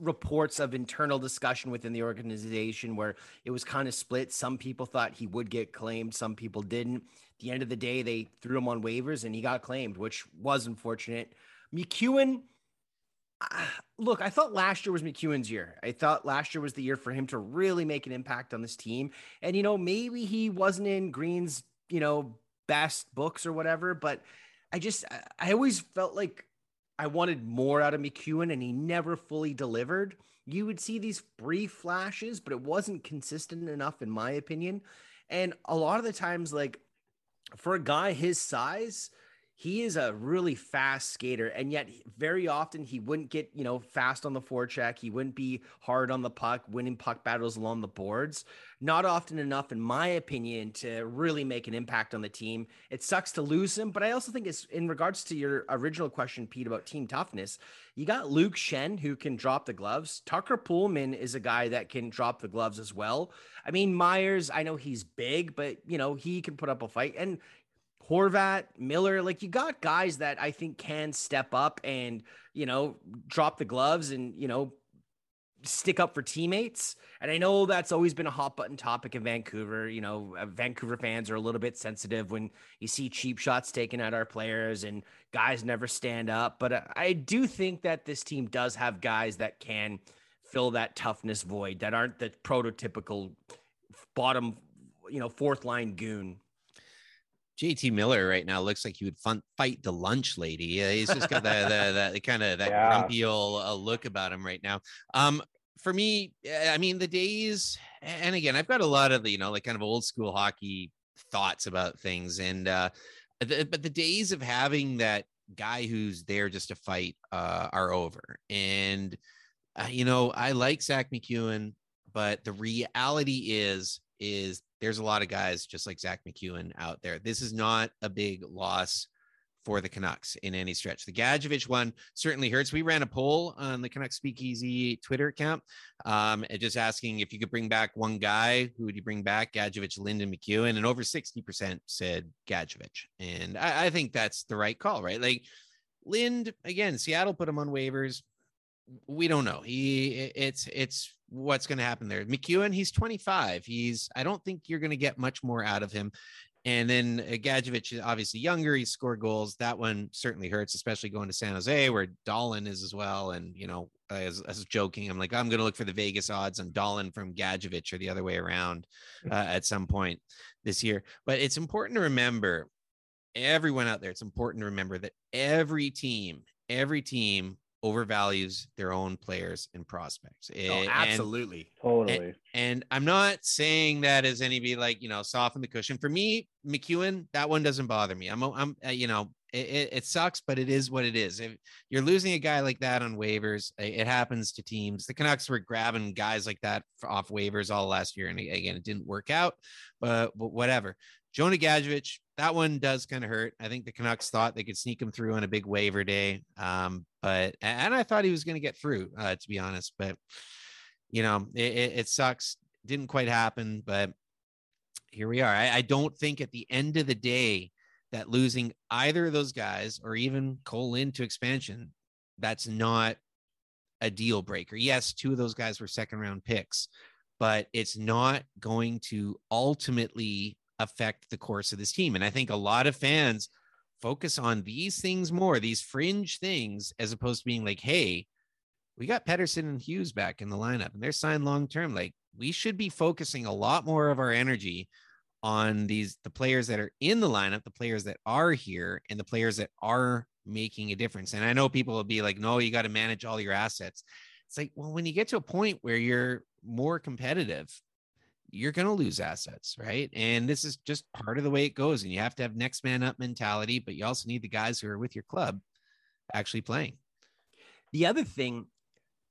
reports of internal discussion within the organization where it was kind of split. Some people thought he would get claimed, some people didn't. At the end of the day, they threw him on waivers and he got claimed, which was unfortunate. MacEwen, [sighs] look, I thought last year was MacEwen's year. I thought last year was the year for him to really make an impact on this team. And, you know, maybe he wasn't in Green's, you know, best books or whatever, but I just, I always felt like I wanted more out of MacEwen and he never fully delivered. You would see these brief flashes, but it wasn't consistent enough, in my opinion. And a lot of the times, like for a guy his size, he is a really fast skater and yet very often he wouldn't get you know fast on the forecheck. He wouldn't be hard on the puck winning puck battles along the boards. Not often enough in my opinion to really make an impact on the team. It sucks to lose him but i also think it's in regards to your original question pete about team toughness you got Luke Schenn who can drop the gloves. Tucker Poolman is a guy that can drop the gloves as well. I mean myers i know he's big but you know he can put up a fight. And Horvat, Miller, like you got guys that I think can step up and, you know, drop the gloves and, you know, stick up for teammates. And I know that's always been a hot button topic in Vancouver. You know, uh, Vancouver fans are a little bit sensitive when you see cheap shots taken at our players and guys never stand up. But uh, I do think that this team does have guys that can fill that toughness void that aren't the prototypical bottom, you know, fourth line goon. JT Miller right now looks like he would fun, fight the lunch lady. Uh, he's just got the, the, [laughs] the kind of that yeah. grumpy old uh, look about him right now. Um, for me, I mean, the days, and again, I've got a lot of the, you know, like kind of old school hockey thoughts about things. And, uh, the, but the days of having that guy who's there just to fight uh, are over. And, uh, you know, I like Zack MacEwen, but the reality is, is there's a lot of guys just like Zack MacEwen out there. This is not a big loss for the Canucks in any stretch. The Gadjovich one certainly hurts. We ran a poll on the Canucks Speakeasy Twitter account, um, just asking if you could bring back one guy, who would you bring back? Gadjovich, Lyndon MacEwen, and over 60% said Gadjovich. And I, I think that's the right call, right? Like Lind, again, Seattle put him on waivers. We don't know. He it's it's what's going to happen there. MacEwen, he's 25. He's I don't think you're going to get much more out of him. And then uh, Gadjovich is obviously younger. He scored goals. That one certainly hurts, especially going to San Jose where Dahlen is as well. And, you know, as, as joking, I'm like, I'm going to look for the Vegas odds on Dahlen from Gadjovich or the other way around [laughs] uh, at some point this year. But it's important to remember, everyone out there, it's important to remember that every team, every team overvalues their own players and prospects. Oh, absolutely. And, totally. And, and, I'm not saying that as any be like, you know, soften the cushion. For me, MacEwen, that one doesn't bother me. I'm, I'm, uh, you know, it, it, sucks, but it is what it is. If you're losing a guy like that on waivers, it happens to teams. The Canucks were grabbing guys like that off waivers all last year. And again, it didn't work out, but, but whatever. Jonah Gadjovich, that one does kind of hurt. I think the Canucks thought they could sneak him through on a big waiver day. Um, but and I thought he was going to get through, uh, to be honest. But you know, it, it, it, sucks. Didn't quite happen, but here we are. I, I don't think at the end of the day that losing either of those guys or even Cole into expansion, that's not a deal breaker. Yes, two of those guys were second round picks, but it's not going to ultimately affect the course of this team. And I think a lot of fans focus on these things more, these fringe things, as opposed to being like, hey, we got Pettersson and Hughes back in the lineup and they're signed long term. Like we should be focusing a lot more of our energy on these the players that are in the lineup, the players that are here, and the players that are making a difference. And I know people will be like, no, you got to manage all your assets. It's like, well, when you get to a point where you're more competitive, you're going to lose assets, right? And this is just mm-hmm. part of the way it goes. And you have to have next man up mentality, but you also need the guys who are with your club actually playing. The other thing,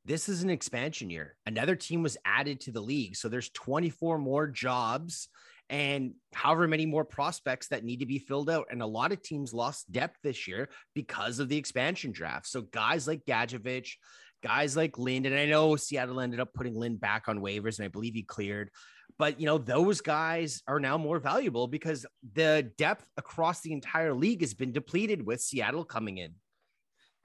this is an expansion year. Another team was added to the league. So there's 24 more jobs and however many more prospects that need to be filled out. And a lot of teams lost depth this year because of the expansion draft. So guys like Gadjovich, guys like Lind, and I know Seattle ended up putting Lind back on waivers, and I believe he cleared. But you know, those guys are now more valuable because the depth across the entire league has been depleted with Seattle coming in.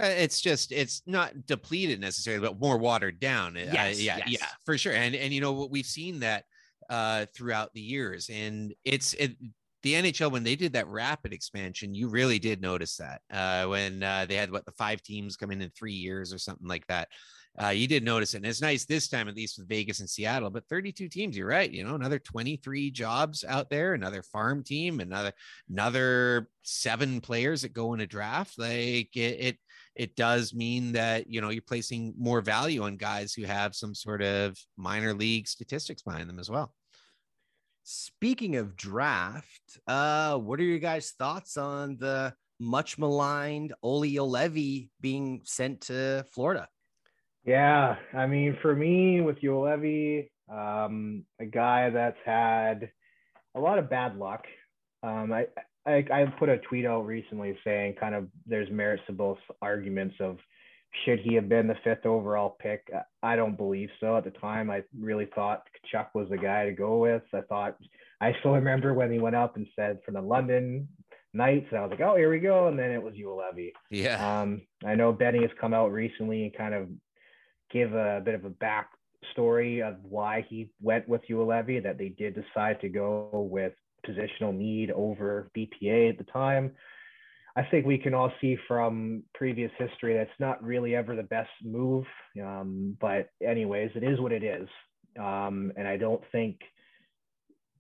Uh, it's just it's not depleted necessarily, but more watered down. Uh, yes, yeah, yes. yeah, for sure. And and you know what we've seen that uh, throughout the years, and it's it, the NHL when they did that rapid expansion, you really did notice that uh, when uh, they had what the five teams coming in three years or something like that. Uh, you did notice it. And it's nice this time, at least with Vegas and Seattle, but 32 teams, you're right. You know, another 23 jobs out there, another farm team, another, another seven players that go in a draft. Like it, it, it does mean that, you know, you're placing more value on guys who have some sort of minor league statistics behind them as well. Speaking of draft, uh, what are your guys' thoughts on the much maligned Olli Juolevi being sent to Florida? Yeah, I mean, for me with Juolevi, um, a guy that's had a lot of bad luck. Um, I, I I put a tweet out recently saying kind of there's merits to both arguments of should he have been the fifth overall pick? I don't believe so. At the time, I really thought Tkachuk was the guy to go with. I thought I still remember when he went up and said for the London Knights, and I was like, oh, here we go. And then it was Juolevi. Yeah. Um, I know Benny has come out recently and kind of give a bit of a back story of why he went with Juolevi, that they did decide to go with positional need over BPA at the time. I think we can all see from previous history that's not really ever the best move. Um, but anyways, it is what it is. Um, and I don't think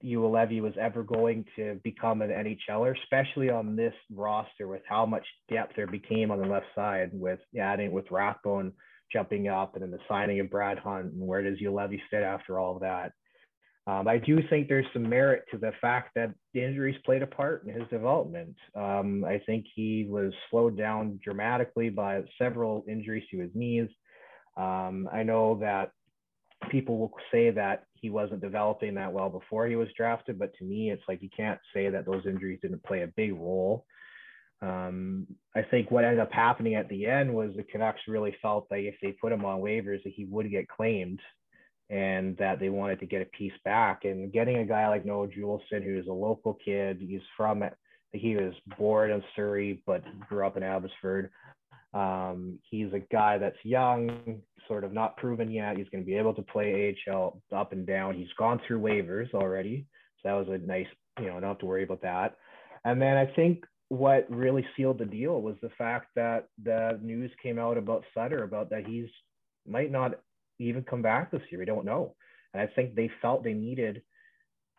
Juolevi was ever going to become an NHLer, especially on this roster with how much depth there became on the left side with adding with Rathbone jumping up and then the signing of Brad Hunt and where does Juolevi fit after all of that. Um, I do think there's some merit to the fact that the injuries played a part in his development. Um, I think he was slowed down dramatically by several injuries to his knees. Um, I know that people will say that he wasn't developing that well before he was drafted, but to me, it's like you can't say that those injuries didn't play a big role. Um, I think what ended up happening at the end was the Canucks really felt that if they put him on waivers, that he would get claimed and that they wanted to get a piece back. And getting a guy like Noah Juulsen, who's a local kid, he's from. He was born in Surrey, but grew up in Abbotsford. Um, he's a guy that's young, sort of not proven yet. He's going to be able to play AHL up and down. He's gone through waivers already. So that was a nice, you know, have to worry about that. And then I think what really sealed the deal was the fact that the news came out about Sutter about that he's might not even come back this year. We don't know. And I think they felt they needed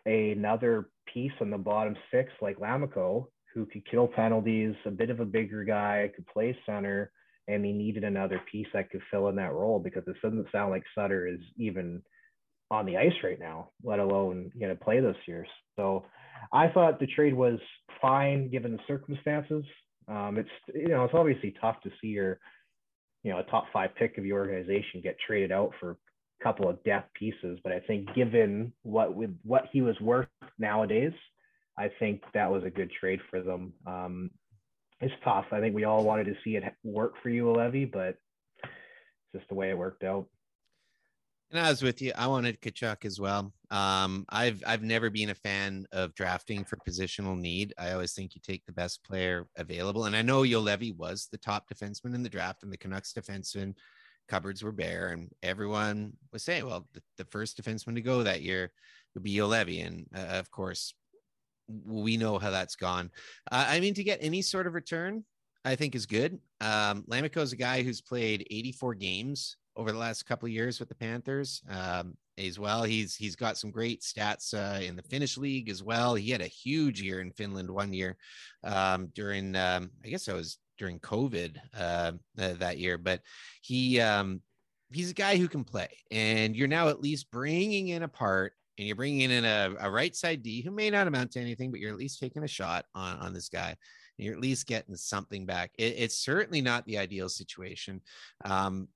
another piece on the bottom six like Lammikko, who could kill penalties, a bit of a bigger guy, could play center, and they needed another piece that could fill in that role because it doesn't sound like Sutter is even on the ice right now, let alone you know play this year. So I thought the trade was fine given the circumstances. Um, it's you know it's obviously tough to see your you know a top five pick of your organization get traded out for a couple of depth pieces. But I think given what with what he was worth nowadays, I think that was a good trade for them. Um, it's tough. I think we all wanted to see it work for Juolevi, but it's just the way it worked out. And I was with you. I wanted Tkachuk as well. Um, I've I've never been a fan of drafting for positional need. I always think you take the best player available. And I know Juolevi was the top defenseman in the draft, and the Canucks defenseman cupboards were bare, and everyone was saying, well, the, the first defenseman to go that year would be Juolevi, and uh, of course, we know how that's gone. Uh, I mean, to get any sort of return, I think is good. Um, Lammikko is a guy who's played 84 games over the last couple of years with the Panthers um, as well. He's he's got some great stats uh, in the Finnish league as well. He had a huge year in Finland one year um, during um, I guess that was during COVID uh, that year, but he um, he's a guy who can play, and you're now at least bringing in a part. And you're bringing in a, a right side D who may not amount to anything, but you're at least taking a shot on, on this guy you're at least getting something back. It, it's certainly not the ideal situation. Um,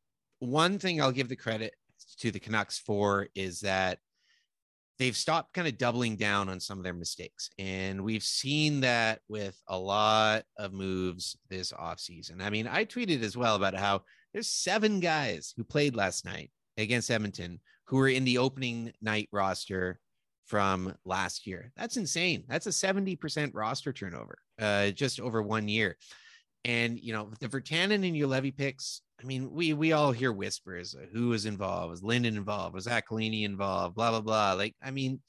one thing I'll give the credit to the Canucks for is that they've stopped kind of doubling down on some of their mistakes. And we've seen that with a lot of moves this offseason. I mean, I tweeted as well about how there's seven guys who played last night against Edmonton who were in the opening night roster from last year. That's insane. That's a 70% roster turnover uh, just over one year. And, you know, the Virtanen and Juolevi picks, I mean, we we all hear whispers. Uh, who was involved? Was Linden involved? Was Aquilini involved? Blah blah blah. Like, I mean,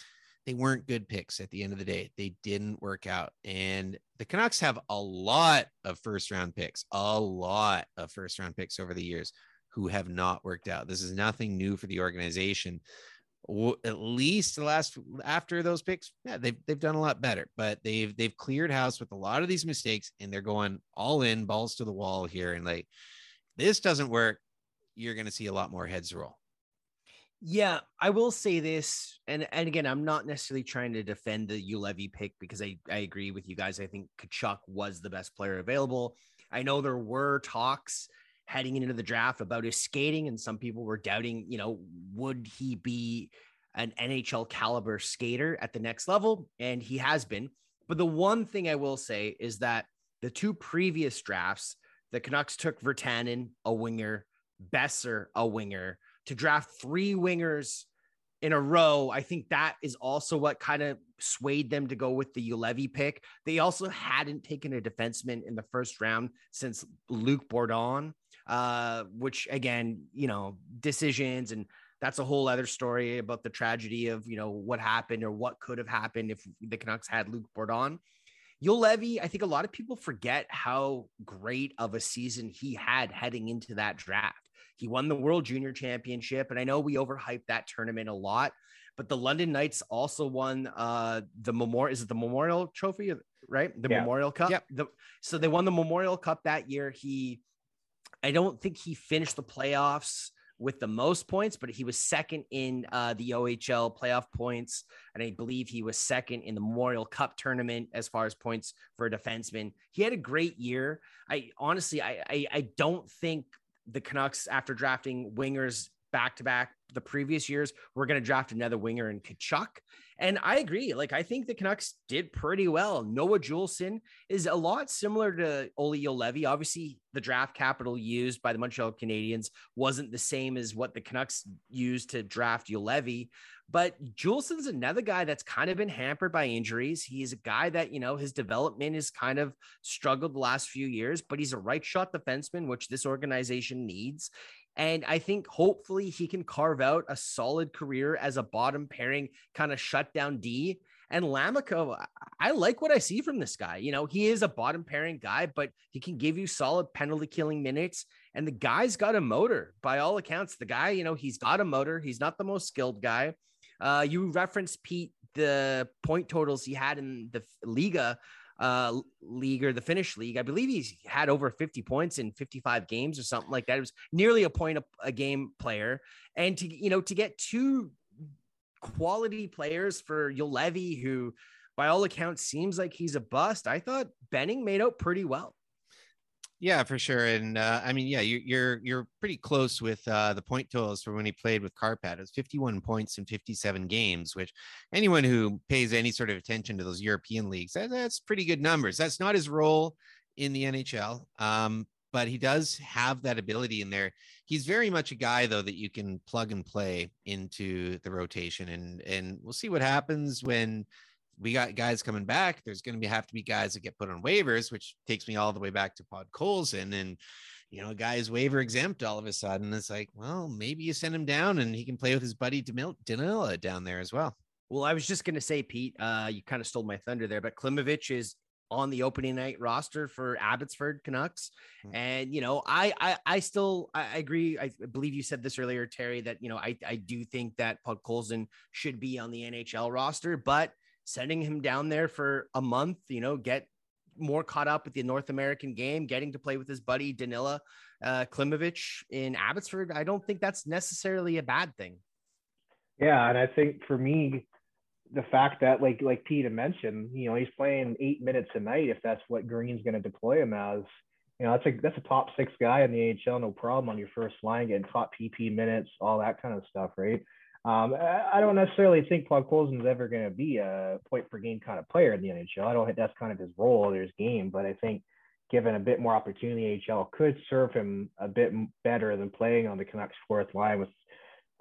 they weren't good picks at the end of the day. They didn't work out. And the Canucks have a lot of first round picks, a lot of first round picks over the years who have not worked out. This is nothing new for the organization. At least the last after those picks, yeah, they've they've done a lot better, but they've they've cleared house with a lot of these mistakes, and they're going all in, balls to the wall here, and like this doesn't work. You're going to see a lot more heads roll. Yeah, I will say this, and and again, I'm not necessarily trying to defend the Juolevi pick because I I agree with you guys. I think Tkachuk was the best player available. I know there were talks heading into the draft about his skating, and some people were doubting, you know, would he be an NHL caliber skater at the next level? And he has been. But the one thing I will say is that the two previous drafts, the Canucks took Virtanen, a winger, Boeser, a winger to draft three wingers in a row. I think that is also what kind of swayed them to go with the Juolevi pick. They also hadn't taken a defenseman in the first round since Luc Bourdon, uh, which again, you know, decisions and that's a whole other story about the tragedy of you know what happened or what could have happened if the Canucks had Luc Bourdon. Juolevi, I think a lot of people forget how great of a season he had heading into that draft. He won the World Junior Championship, and I know we overhyped that tournament a lot, but the London Knights also won uh, the Memorial. Is it the Memorial Trophy? Right, the yeah. Memorial Cup. Yep. The, so they won the Memorial Cup that year. He, I don't think he finished the playoffs with the most points, but he was second in uh, the OHL playoff points. And I believe he was second in the Memorial Cup tournament as far as points for a defenseman. He had a great year. I honestly, I, I, I don't think the Canucks, after drafting wingers back to back the previous years, we're going to draft another winger in Tkachuk. And I agree. Like, I think the Canucks did pretty well. Noah Juulsen is a lot similar to Olli Juolevi. Obviously, the draft capital used by the Montreal Canadiens wasn't the same as what the Canucks used to draft Juolevi. But Juulsen's another guy that's kind of been hampered by injuries. He's a guy that, you know, his development has kind of struggled the last few years, but he's a right shot defenseman, which this organization needs. And I think hopefully he can carve out a solid career as a bottom pairing kind of shutdown D. And Lammikko, I like what I see from this guy. You know, he is a bottom pairing guy, but he can give you solid penalty killing minutes. And the guy's got a motor by all accounts. The guy, you know, he's got a motor. He's not the most skilled guy. Uh, you referenced Pete the point totals he had in the Liiga uh, league or the Finnish league. I believe he's had over 50 points in 55 games or something like that. It was nearly a point a, a game player. And to, you know, to get two quality players for Juolevi, who by all accounts seems like he's a bust, I thought Benning made out pretty well. Yeah, for sure. And uh, I mean, yeah, you're you're you're pretty close with uh, the point totals for when he played with Kärpät. It was 51 points in 57 games, which anyone who pays any sort of attention to those European leagues, that, that's pretty good numbers. That's not his role in the NHL, um, but he does have that ability in there. He's very much a guy though that you can plug and play into the rotation, and and we'll see what happens when we got guys coming back. There's going to be have to be guys that get put on waivers, which takes me all the way back to Podkolzin and you know, a guy waiver exempt all of a sudden. It's like, well, maybe you send him down and he can play with his buddy Danila down there as well. Well, I was just going to say, Pete, uh, you kind of stole my thunder there, but Klimovich is on the opening night roster for Abbotsford Canucks. Mm-hmm. And, you know, I, I, I still, I agree. I believe you said this earlier, Terry, that, you know, I, I do think that Podkolzin should be on the NHL roster, but sending him down there for a month, you know, get more caught up with the North American game, getting to play with his buddy Danila uh, Klimovich in Abbotsford. I don't think that's necessarily a bad thing. Yeah, and I think for me, the fact that like like Peter mentioned, you know, he's playing eight minutes a night if that's what Green's going to deploy him as. You know, that's a that's a top six guy in the AHL, no problem on your first line, getting top PP minutes, all that kind of stuff, right? Um, I don't necessarily think Podkolzin is ever going to be a point per game kind of player in the NHL. I don't think that's kind of his role or his game, but I think given a bit more opportunity, AHL could serve him a bit better than playing on the Canucks fourth line with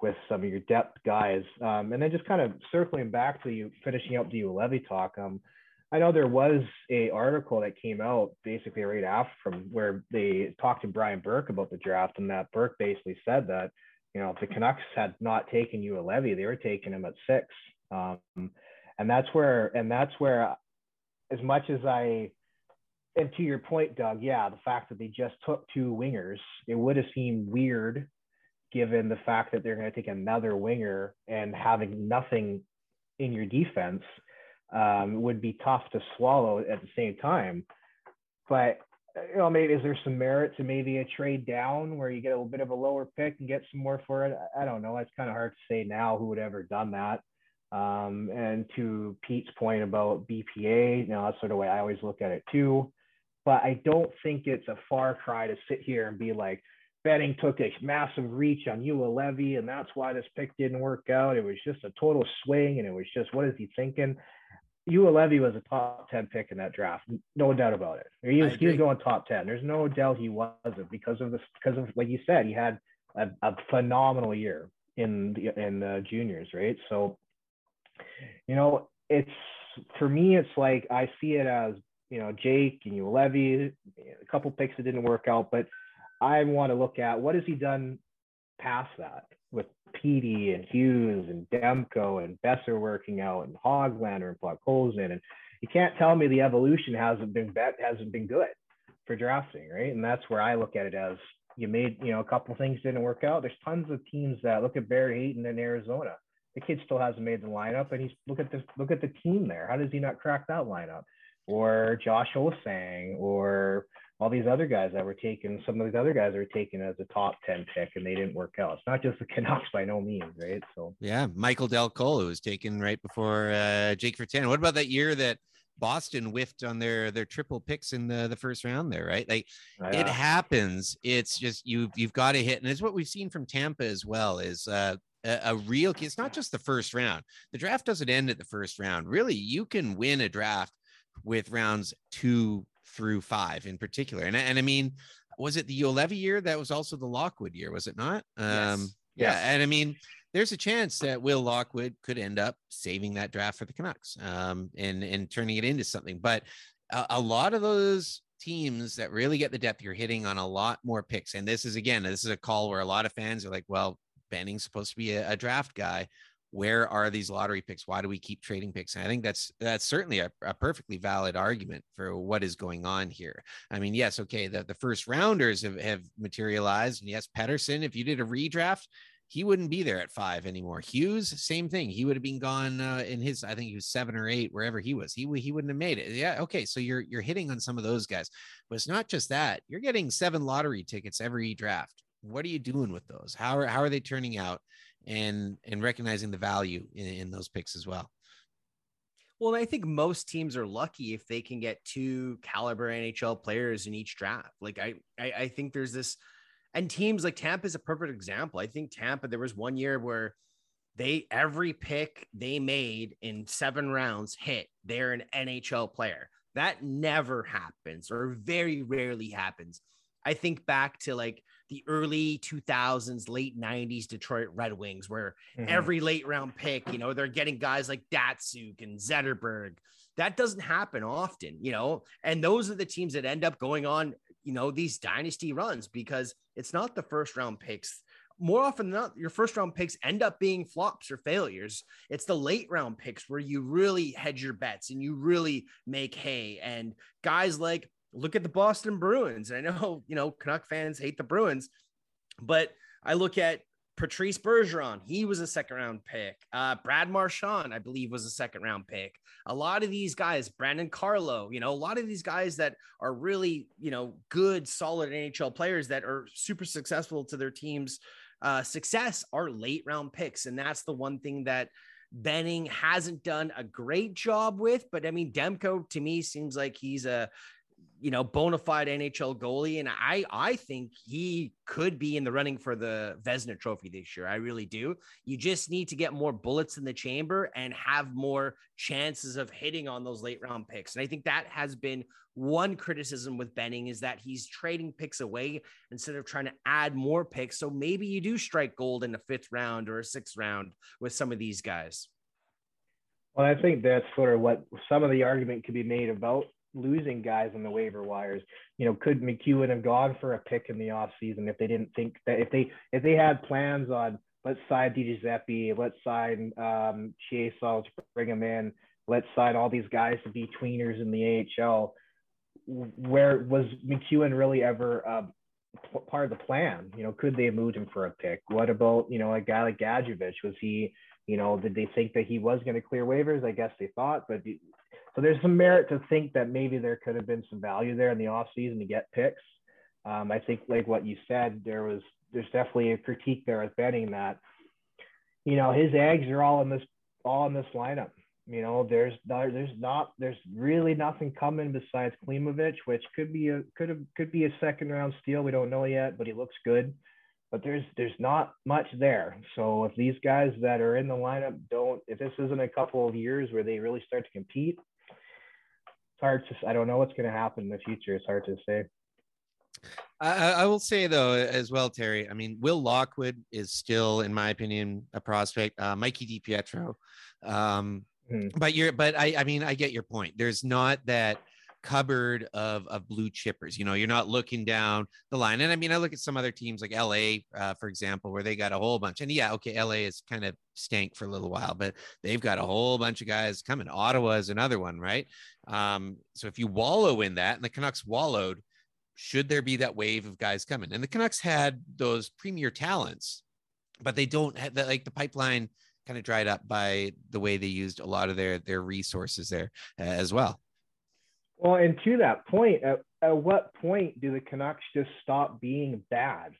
with some of your depth guys. Um, and then just kind of circling back to you, finishing up the Juolevi talk. Um, I know there was a article that came out basically right after from where they talked to Brian Burke about the draft, and that Burke basically said that you know, if the Canucks had not taken Juolevi, they were taking him at six. Um, and that's where and that's where as much as I and to your point, Doug, yeah, the fact that they just took two wingers, it would have seemed weird given the fact that they're going to take another winger and having nothing in your defense um, would be tough to swallow at the same time. But you know, maybe is there some merit to maybe a trade down where you get a little bit of a lower pick and get some more for it? I don't know. It's kind of hard to say now who would ever done that. Um, and to Pete's point about BPA, you know, that's sort of the way I always look at it too. But I don't think it's a far cry to sit here and be like, Benning took a massive reach on Juolevi, and that's why this pick didn't work out. It was just a total swing, and it was just what is he thinking? Juolevi was a top 10 pick in that draft, no doubt about it. He was, he was going top 10. There's no doubt he wasn't because of this, because of, like you said, he had a, a phenomenal year in the, in the juniors, right? So you know, it's for me, it's like I see it as you know Jake and Juolevi, a couple picks that didn't work out, but I want to look at what has he done past that with Petey and Hughes and Demko and Boeser working out and Hoglander and Podkolzin. And you can't tell me the evolution hasn't been bet hasn't been good for drafting, right? And that's where I look at it as you made, you know, a couple things didn't work out. There's tons of teams that look at Barry Hayton in Arizona the kid still hasn't made the lineup, and he's look at this look at the team there. How does he not crack that lineup? Or Josh Ho-Sang, or all these other guys that were taken. Some of these other guys were taken as a top ten pick, and they didn't work out. It's not just the Canucks by no means, right? So yeah, Michael Dal Colle was taken right before uh, Jake Virtanen. What about that year that? Boston whiffed on their their triple picks in the, the first round there, right? Like yeah. it happens. It's just you've you've got to hit, and it's what we've seen from Tampa as well. Is uh, a, a real key. It's not just the first round. The draft doesn't end at the first round. Really, you can win a draft with rounds two through five in particular. And, and I mean, was it the Juolevi year? That was also the Lockwood year, was it not? Yes. Um, yeah. Yes. And I mean, there's a chance that Will Lockwood could end up saving that draft for the Canucks um, and, and turning it into something. But a, a lot of those teams that really get the depth, you're hitting on a lot more picks. And this is, again, this is a call where a lot of fans are like, well, Benning's supposed to be a, a, draft guy. Where are these lottery picks? Why do we keep trading picks? And I think that's that's certainly a, a, perfectly valid argument for what is going on here. I mean, yes, okay, the, the first rounders have, have materialized. And yes, Pettersson, if you did a redraft, he wouldn't be there at five anymore. Hughes, same thing. He would have been gone uh, in his, I think he was seven or eight, wherever he was. He he wouldn't have made it. Yeah, okay. So you're you're hitting on some of those guys, but it's not just that. You're getting seven lottery tickets every draft what are you doing with those? How are how are they turning out, and and recognizing the value in, in those picks as well? Well, I think most teams are lucky if they can get two caliber NHL players in each draft. Like I, I, I think there's this, and teams like Tampa is a perfect example. I think Tampa. There was one year where they every pick they made in seven rounds hit. They're an NHL player. That never happens, or very rarely happens. I think back to like the early 2000s, late 90s Detroit Red Wings, where mm-hmm. every late round pick, you know, they're getting guys like Datsyuk and Zetterberg. That doesn't happen often, you know, and those are the teams that end up going on, you know, these dynasty runs because it's not the first round picks. More often than not, your first round picks end up being flops or failures. It's the late round picks where you really hedge your bets and you really make hay. And guys like look at the Boston Bruins. I know, [laughs] you know, Canuck fans hate the Bruins, but I look at Patrice Bergeron, he was a second round pick. Uh, Brad Marchand, I believe, was a second round pick. A lot of these guys, Brandon Carlo, you know, a lot of these guys that are really, you know, good, solid NHL players that are super successful to their team's uh, success are late round picks. And that's the one thing that Benning hasn't done a great job with. But I mean, Demko to me seems like he's a you know, bona fide NHL goalie. And I, I think he could be in the running for the Vezina trophy this year. I really do. You just need to get more bullets in the chamber and have more chances of hitting on those late round picks. And I think that has been one criticism with Benning is that he's trading picks away instead of trying to add more picks. So maybe you do strike gold in a fifth round or a sixth round with some of these guys. Well, I think that's sort of what some of the argument could be made about losing guys on the waiver wires. You know, could MacEwen have gone for a pick in the offseason if they didn't think that if they if they had plans on let's sign DiGiuseppe, let's sign um, Chiasson to bring him in, let's sign all these guys to be tweeners in the AHL. Where was MacEwen really ever uh, part of the plan? You know, could they have moved him for a pick? What about you know a guy like Gadjovich? Was he, you know, did they think that he was going to clear waivers? I guess they thought, but so there's some merit to think that maybe there could have been some value there in the offseason to get picks. Um, I think like what you said, there was there's definitely a critique there with Benning that, you know, his eggs are all in this all in this lineup. You know, there's there's not there's really nothing coming besides Klimovich, which could be a could have could be a second round steal. We don't know yet, but he looks good. But there's there's not much there. So if these guys that are in the lineup don't, if this isn't a couple of years where they really start to compete, hard to. I don't know what's going to happen in the future. It's hard to say. I, I, will say though as well, Terry. I mean, Will Lockwood is still, in my opinion, a prospect. Uh, Mikey DiPietro, um, mm-hmm. but you're, but I, I mean, I get your point. There's not that cupboard of of blue chippers. You know, you're not looking down the line. And I mean, I look at some other teams like LA, uh, for example, where they got a whole bunch. And yeah, okay, LA is kind of stank for a little while, but they've got a whole bunch of guys coming. Ottawa is another one, right? Um, so if you wallow in that, and the Canucks wallowed should there be that wave of guys coming? And the Canucks had those premier talents, but they don't have that like the pipeline kind of dried up by the way they used a lot of their their resources there uh, as well. Well, and to that point, at, at what point do the Canucks just stop being bad?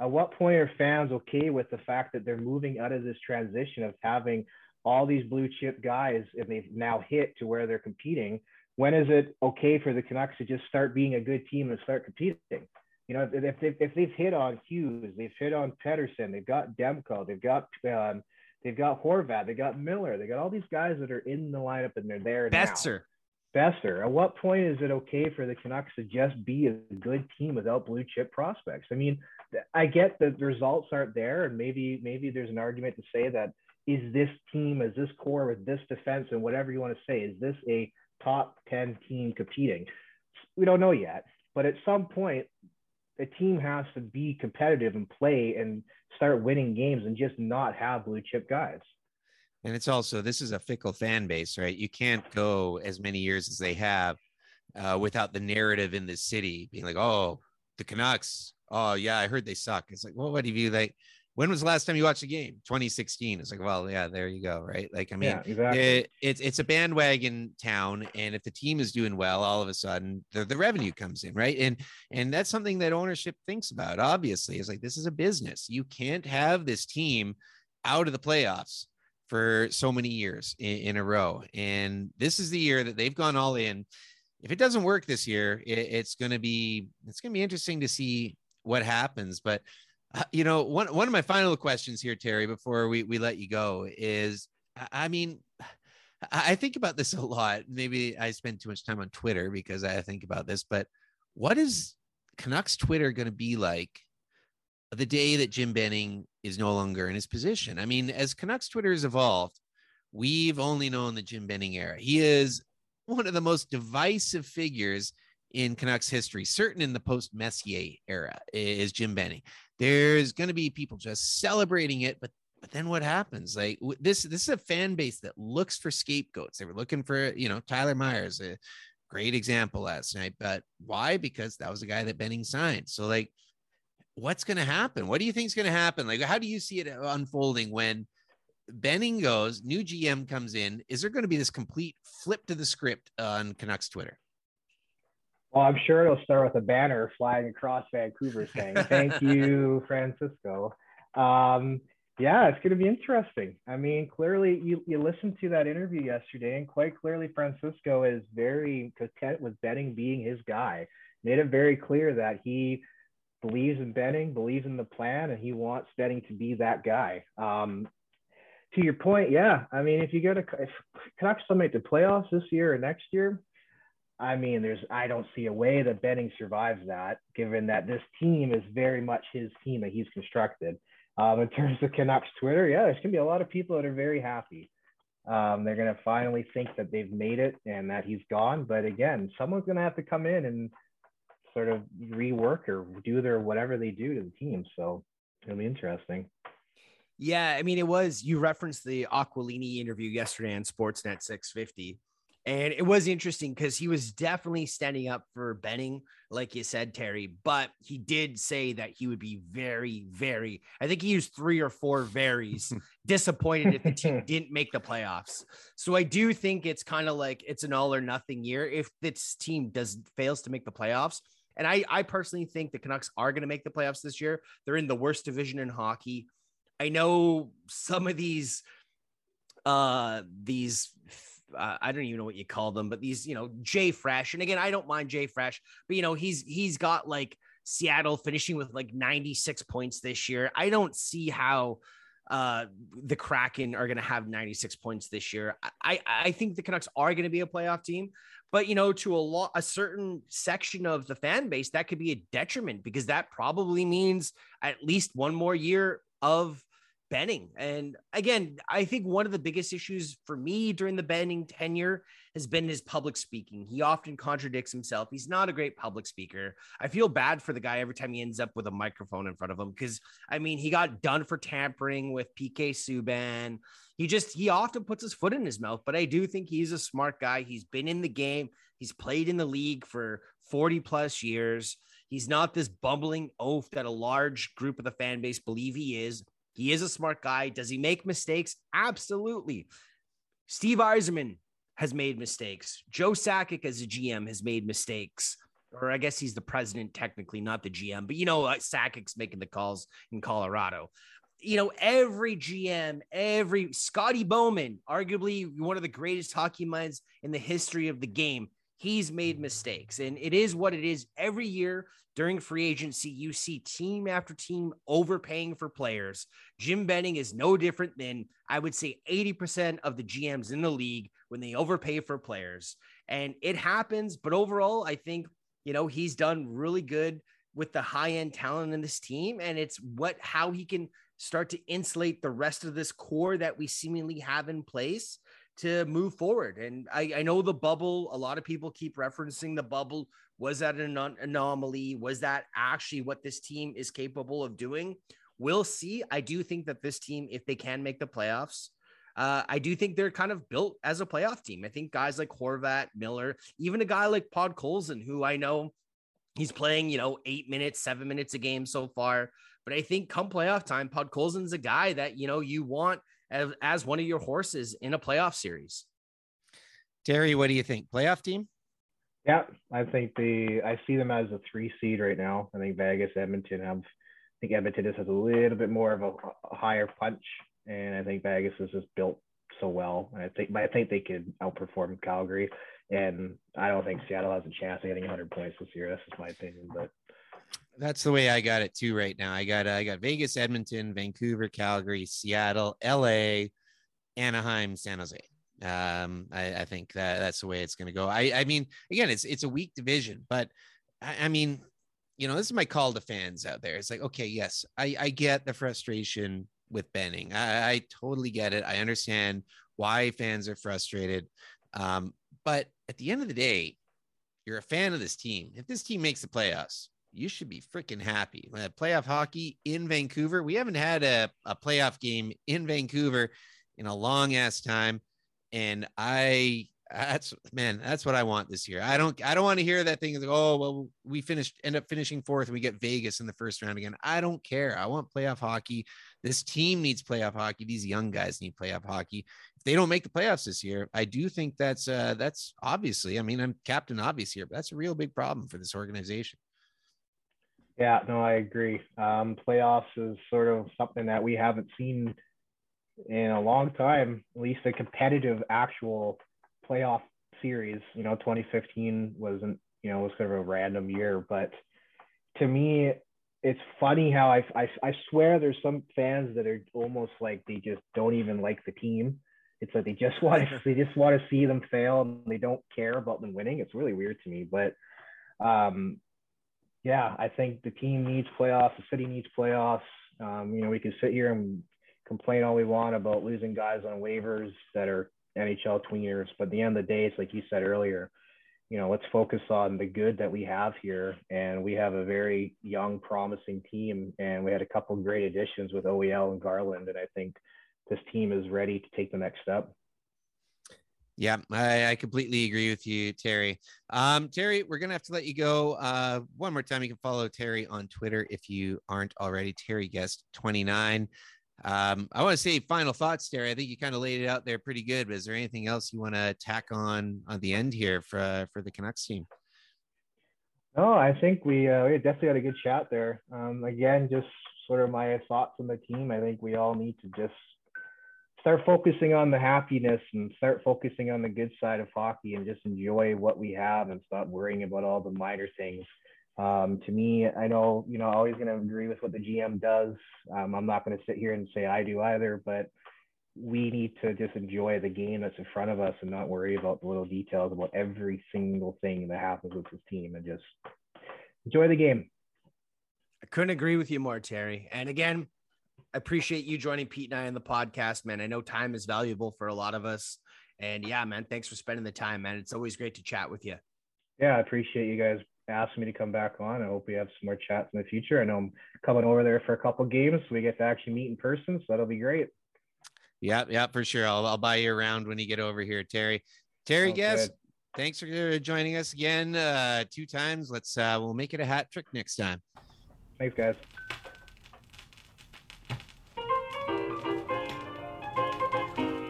At what point are fans okay with the fact that they're moving out of this transition of having all these blue chip guys and they've now hit to where they're competing when is it okay for the Canucks to just start being a good team and start competing? You know, if they've, if they've hit on Hughes, they've hit on Pettersson, they've got Demko, they've got um, they've got Horvat, they got Miller, they got all these guys that are in the lineup and they're there Boeser. Boeser. At what point is it okay for the Canucks to just be a good team without blue chip prospects? I mean, I get that the results aren't there, and maybe maybe there's an argument to say that is this team, is this core with this defense and whatever you want to say, is this a top 10 team competing. We don't know yet, but at some point, a team has to be competitive and play and start winning games and just not have blue chip guys. And it's also, this is a fickle fan base, right? You can't go as many years as they have uh, without the narrative in the city being like, oh, the Canucks. Oh, yeah, I heard they suck. It's like, well, what have you like? when was the last time you watched a game 2016 it's like well yeah there you go right like i mean yeah, exactly. it, it's it's a bandwagon town and if the team is doing well all of a sudden the, the revenue comes in right and and that's something that ownership thinks about obviously it's like this is a business you can't have this team out of the playoffs for so many years in, in a row and this is the year that they've gone all in if it doesn't work this year it, it's going to be it's going to be interesting to see what happens but uh, you know, one one of my final questions here, Terry, before we we let you go, is I mean, I think about this a lot. Maybe I spend too much time on Twitter because I think about this, but what is Canucks Twitter going to be like the day that Jim Benning is no longer in his position? I mean, as Canucks Twitter has evolved, we've only known the Jim Benning era. He is one of the most divisive figures in Canucks history, certain in the post Messier era, is Jim Benning. There's going to be people just celebrating it but but then what happens? Like this this is a fan base that looks for scapegoats. They were looking for you know tyler myers a great example last night but why? Because that was the guy that benning signed. So like what's going to happen what do you think is going to happen like how do you see it unfolding when benning goes new gm comes in is there going to be this complete flip to the script on canucks twitter well, I'm sure it'll start with a banner flying across Vancouver saying, Thank [laughs] you, Francesco. Um, yeah, it's going to be interesting. I mean, clearly, you, you listened to that interview yesterday, and quite clearly, Francesco is very content with Benning being his guy. Made it very clear that he believes in Benning, believes in the plan, and he wants Benning to be that guy. Um, to your point, yeah. I mean, if you go to if Canucks still make the playoffs this year or next year, I mean, there's I don't see a way that Benning survives that, given that this team is very much his team that he's constructed. Um, in terms of Canucks Twitter, yeah, there's gonna be a lot of people that are very happy. Um, they're gonna finally think that they've made it and that he's gone. But again, someone's gonna have to come in and sort of rework or do their whatever they do to the team. So it'll be interesting. Yeah, I mean, it was you referenced the Aquilini interview yesterday on Sportsnet 650. And it was interesting because he was definitely standing up for Benning, like you said, Terry. But he did say that he would be very, very, I think he used three or four varies [laughs] disappointed if the team [laughs] didn't make the playoffs. So I do think it's kind of like it's an all or nothing year if this team does fails to make the playoffs. And I, I personally think the Canucks are going to make the playoffs this year. They're in the worst division in hockey. I know some of these uh these uh, I don't even know what you call them, but these, you know, JFresh. And again, I don't mind JFresh, but you know, he's he's got like Seattle finishing with like 96 points this year. I don't see how uh the Kraken are going to have 96 points this year. I I think the Canucks are going to be a playoff team, but you know, to a lot a certain section of the fan base that could be a detriment because that probably means at least one more year of Benning. And again, I think one of the biggest issues for me during the Benning tenure has been his public speaking. He often contradicts himself. He's not a great public speaker. I feel bad for the guy every time he ends up with a microphone in front of him because I mean, he got done for tampering with PK Subban. He just he often puts his foot in his mouth, but I do think he's a smart guy. He's been in the game. He's played in the league for 40 plus years. He's not this bumbling oaf that a large group of the fan base believe he is. He is a smart guy. Does he make mistakes? Absolutely. Steve Yzerman has made mistakes. Joe Sakic, as a GM, has made mistakes. Or I guess he's the president, technically, not the GM. But you know, Sakic's making the calls in Colorado. You know, every GM, every Scotty Bowman, arguably one of the greatest hockey minds in the history of the game, he's made mm-hmm. mistakes. And it is what it is. Every year during free agency, you see team after team overpaying for players. Jim Benning is no different than, I would say, 80% of the GMs in the league when they overpay for players. And it happens. But overall, I think, you know, he's done really good with the high end talent in this team. And it's what, how he can start to insulate the rest of this core that we seemingly have in place to move forward. And I, I know the bubble, a lot of people keep referencing the bubble. Was that an anomaly? Was that actually what this team is capable of doing? We'll see. I do think that this team, if they can make the playoffs, uh, I do think they're kind of built as a playoff team. I think guys like Horvat, Miller, even a guy like Podkolzin, who I know he's playing, you know, eight minutes, seven minutes a game so far. But I think come playoff time, Podkolzin's a guy that, you know, you want as, as one of your horses in a playoff series. Terry, what do you think? Playoff team? Yeah, I think the I see them as a three seed right now. I think Vegas, Edmonton have. I think Edmonton just has a little bit more of a, a higher punch, and I think Vegas is just built so well. And I think, but I think they could outperform Calgary, and I don't think Seattle has a chance of getting 100 points this year. That's just my opinion, but that's the way I got it too right now. I got I got Vegas, Edmonton, Vancouver, Calgary, Seattle, LA, Anaheim, San Jose. Um, I, I think that that's the way it's going to go. I, I mean, again, it's it's a weak division, but I, I mean, you know, this is my call to fans out there. It's like, okay, yes, I, I get the frustration with Benning. I, I totally get it. I understand why fans are frustrated. Um, but at the end of the day, you're a fan of this team. If this team makes the playoffs, you should be freaking happy. Uh, playoff hockey in Vancouver. We haven't had a, a playoff game in Vancouver in a long ass time. And I that's man, that's what I want this year. I don't I don't want to hear that thing like, oh well, we finished end up finishing fourth and we get Vegas in the first round again. I don't care. I want playoff hockey. This team needs playoff hockey. These young guys need playoff hockey. If they don't make the playoffs this year, I do think that's uh that's obviously, I mean, I'm captain obvious here, but that's a real big problem for this organization. Yeah, no, I agree. Um, playoffs is sort of something that we haven't seen in a long time, at least a competitive actual playoff series. You know, 2015 wasn't, you know, was kind of a random year, but to me, it's funny how I, I, I swear there's some fans that are almost like they just don't even like the team. It's like they just [laughs] want to, they just want to see them fail and they don't care about them winning. It's really weird to me, but um, yeah, I think the team needs playoffs. The city needs playoffs. Um, you know, we can sit here and complain all we want about losing guys on waivers that are NHL tweeners, but at the end of the day, it's like you said earlier, you know, let's focus on the good that we have here. And we have a very young, promising team. And we had a couple great additions with OEL and Garland. And I think this team is ready to take the next step. Yeah, I, I, completely agree with you, Terry. Um, Terry, we're gonna have to let you go. Uh, one more time, you can follow Terry on Twitter if you aren't already. Terry Guest twenty nine. Um, I want to say final thoughts, Terry. I think you kind of laid it out there pretty good. But is there anything else you want to tack on on the end here for uh, for the Canucks team? No, I think we uh, we definitely had a good chat there. Um, again, just sort of my thoughts on the team. I think we all need to just start focusing on the happiness and start focusing on the good side of hockey and just enjoy what we have and stop worrying about all the minor things. Um, to me, I know, you know, I'm always going to agree with what the GM does. Um, I'm not going to sit here and say I do either, but we need to just enjoy the game that's in front of us and not worry about the little details about every single thing that happens with this team and just enjoy the game. I couldn't agree with you more, Terry. And again, I appreciate you joining Pete and I on the podcast, man. I know time is valuable for a lot of us. And yeah, man, thanks for spending the time, man. It's always great to chat with you. Yeah, I appreciate you guys asking me to come back on. I hope we have some more chats in the future. I know I'm coming over there for a couple games, so we get to actually meet in person. So that'll be great. Yeah, yeah, for sure. I'll, I'll buy you around when you get over here, Terry. Terry, oh, guest, good. thanks for joining us again uh, two times. Let's uh, we'll make it a hat trick next time. Thanks, guys.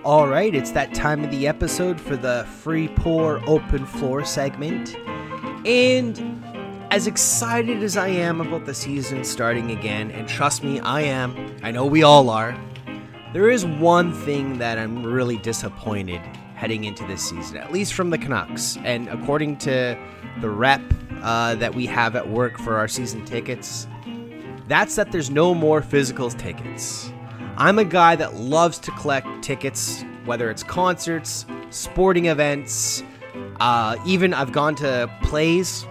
All right, it's that time of the episode for the free pour open floor segment. And as excited as I am about the season starting again, and trust me, I am, I know we all are, there is one thing that I'm really disappointed heading into this season, at least from the Canucks. And according to the rep uh, that we have at work for our season tickets, that's that there's no more physical tickets. I'm a guy that loves to collect tickets, whether it's concerts, sporting events, uh, even I've gone to plays.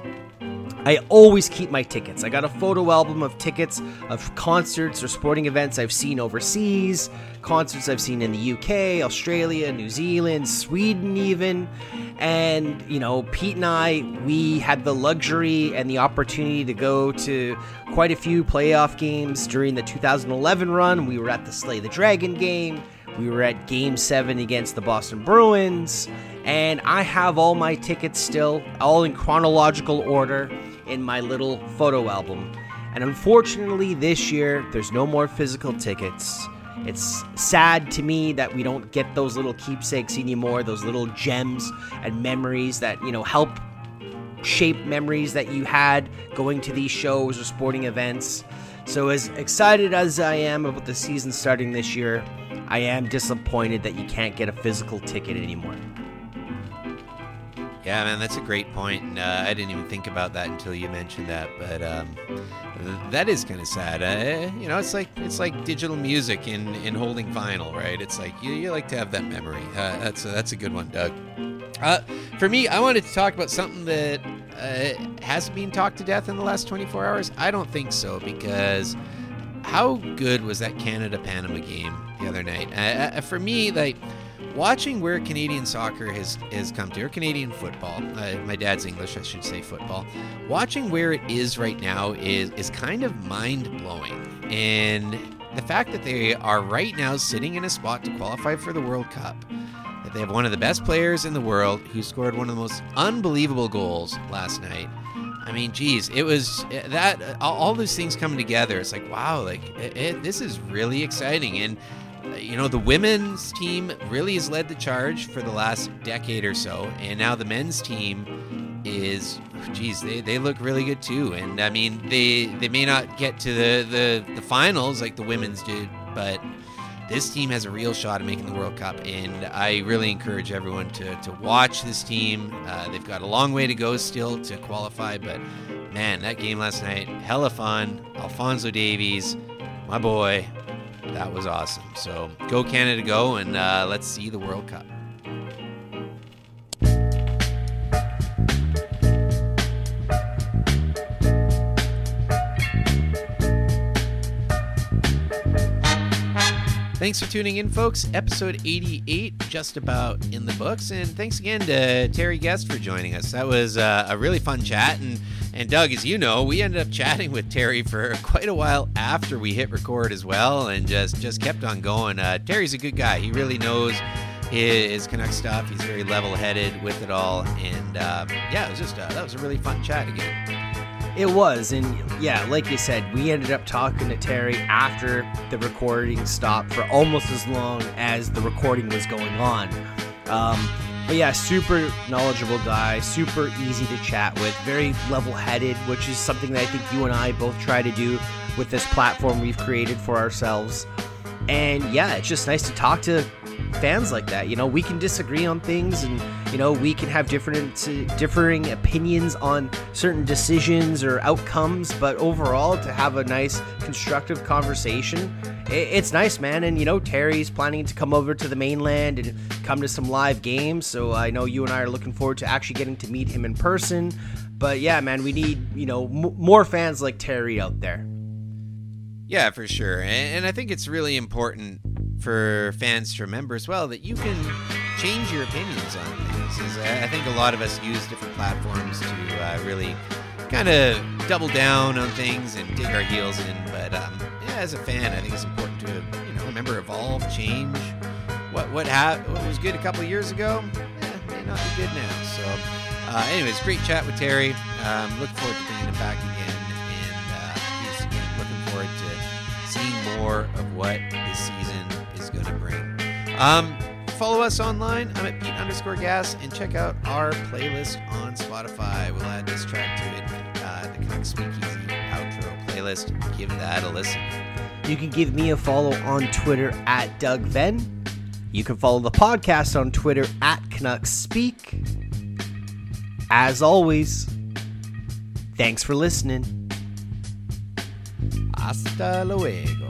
I always keep my tickets. I got a photo album of tickets of concerts or sporting events I've seen overseas, concerts I've seen in the UK, Australia, New Zealand, Sweden, even. And, you know, Pete and I, we had the luxury and the opportunity to go to quite a few playoff games during the 2011 run. We were at the Slay the Dragon game, we were at game seven against the Boston Bruins, and I have all my tickets still, all in chronological order in my little photo album. And unfortunately, this year, there's no more physical tickets. It's sad to me that we don't get those little keepsakes anymore, those little gems and memories that, you know, help shape memories that you had going to these shows or sporting events. So, as excited as I am about the season starting this year, I am disappointed that you can't get a physical ticket anymore. Yeah, man, that's a great point. And, uh, I didn't even think about that until you mentioned that. But um, that is kind of sad. Uh, you know, it's like it's like digital music in in holding vinyl, right? It's like you, you like to have that memory. Uh, that's a, that's a good one, Doug. Uh, for me, I wanted to talk about something that uh, hasn't been talked to death in the last 24 hours. I don't think so because how good was that Canada Panama game the other night? Uh, for me, like watching where Canadian soccer has has come to, or Canadian football. Uh, my dad's English, I should say football. Watching where it is right now is is kind of mind blowing, and the fact that they are right now sitting in a spot to qualify for the World Cup. That they have one of the best players in the world who scored one of the most unbelievable goals last night. I mean, geez, it was that all, all those things coming together. It's like, wow, like it, it, this is really exciting. And you know, the women's team really has led the charge for the last decade or so, and now the men's team is, geez, they, they look really good too. And I mean, they they may not get to the, the, the finals like the women's did, but this team has a real shot at making the World Cup, and I really encourage everyone to, to watch this team. Uh, they've got a long way to go still to qualify, but man, that game last night, hella fun. Alphonso Davies, my boy, that was awesome. So go Canada, go, and uh, let's see the World Cup. Thanks for tuning in, folks. Episode 88, just about in the books. And thanks again to Terry Guest for joining us. That was uh, a really fun chat. And, and Doug, as you know, we ended up chatting with Terry for [laughs] quite a while after we hit record as well and just, just kept on going. Uh, Terry's a good guy. He really knows his Canuck stuff. He's very level headed with it all. And uh, yeah, it was just, uh, that was a really fun chat again. It was, and yeah, like you said, we ended up talking to Terry after the recording stopped for almost as long as the recording was going on. Um, but yeah, super knowledgeable guy, super easy to chat with, very level headed, which is something that I think you and I both try to do with this platform we've created for ourselves. And yeah, it's just nice to talk to fans like that. You know, we can disagree on things, and you know, we can have different differing opinions on certain decisions or outcomes. But overall, to have a nice, constructive conversation, it's nice, man. And you know, Terry's planning to come over to the mainland and come to some live games. So I know you and I are looking forward to actually getting to meet him in person. But yeah, man, we need you know m- more fans like Terry out there. Yeah, for sure. And I think it's really important for fans to remember as well that you can change your opinions on things. I think a lot of us use different platforms to uh, really kind of double down on things and dig our heels in. But um, yeah, as a fan, I think it's important to you know remember evolve, change. What what ha- what was good a couple years ago eh, may not be good now. So, uh, anyways, great chat with Terry. Um, look forward to bringing him back again, and uh, he's again looking forward to seeing more of what this season is going to bring. Um, follow us online. I'm at Pete underscore gas and check out our playlist on Spotify. We'll add this track to it, uh, the Canuck Speakeasy outro playlist. Give that a listen. You can give me a follow on Twitter at Doug Venn. You can follow the podcast on Twitter at Canucks Speak. As always, thanks for listening. Hasta luego.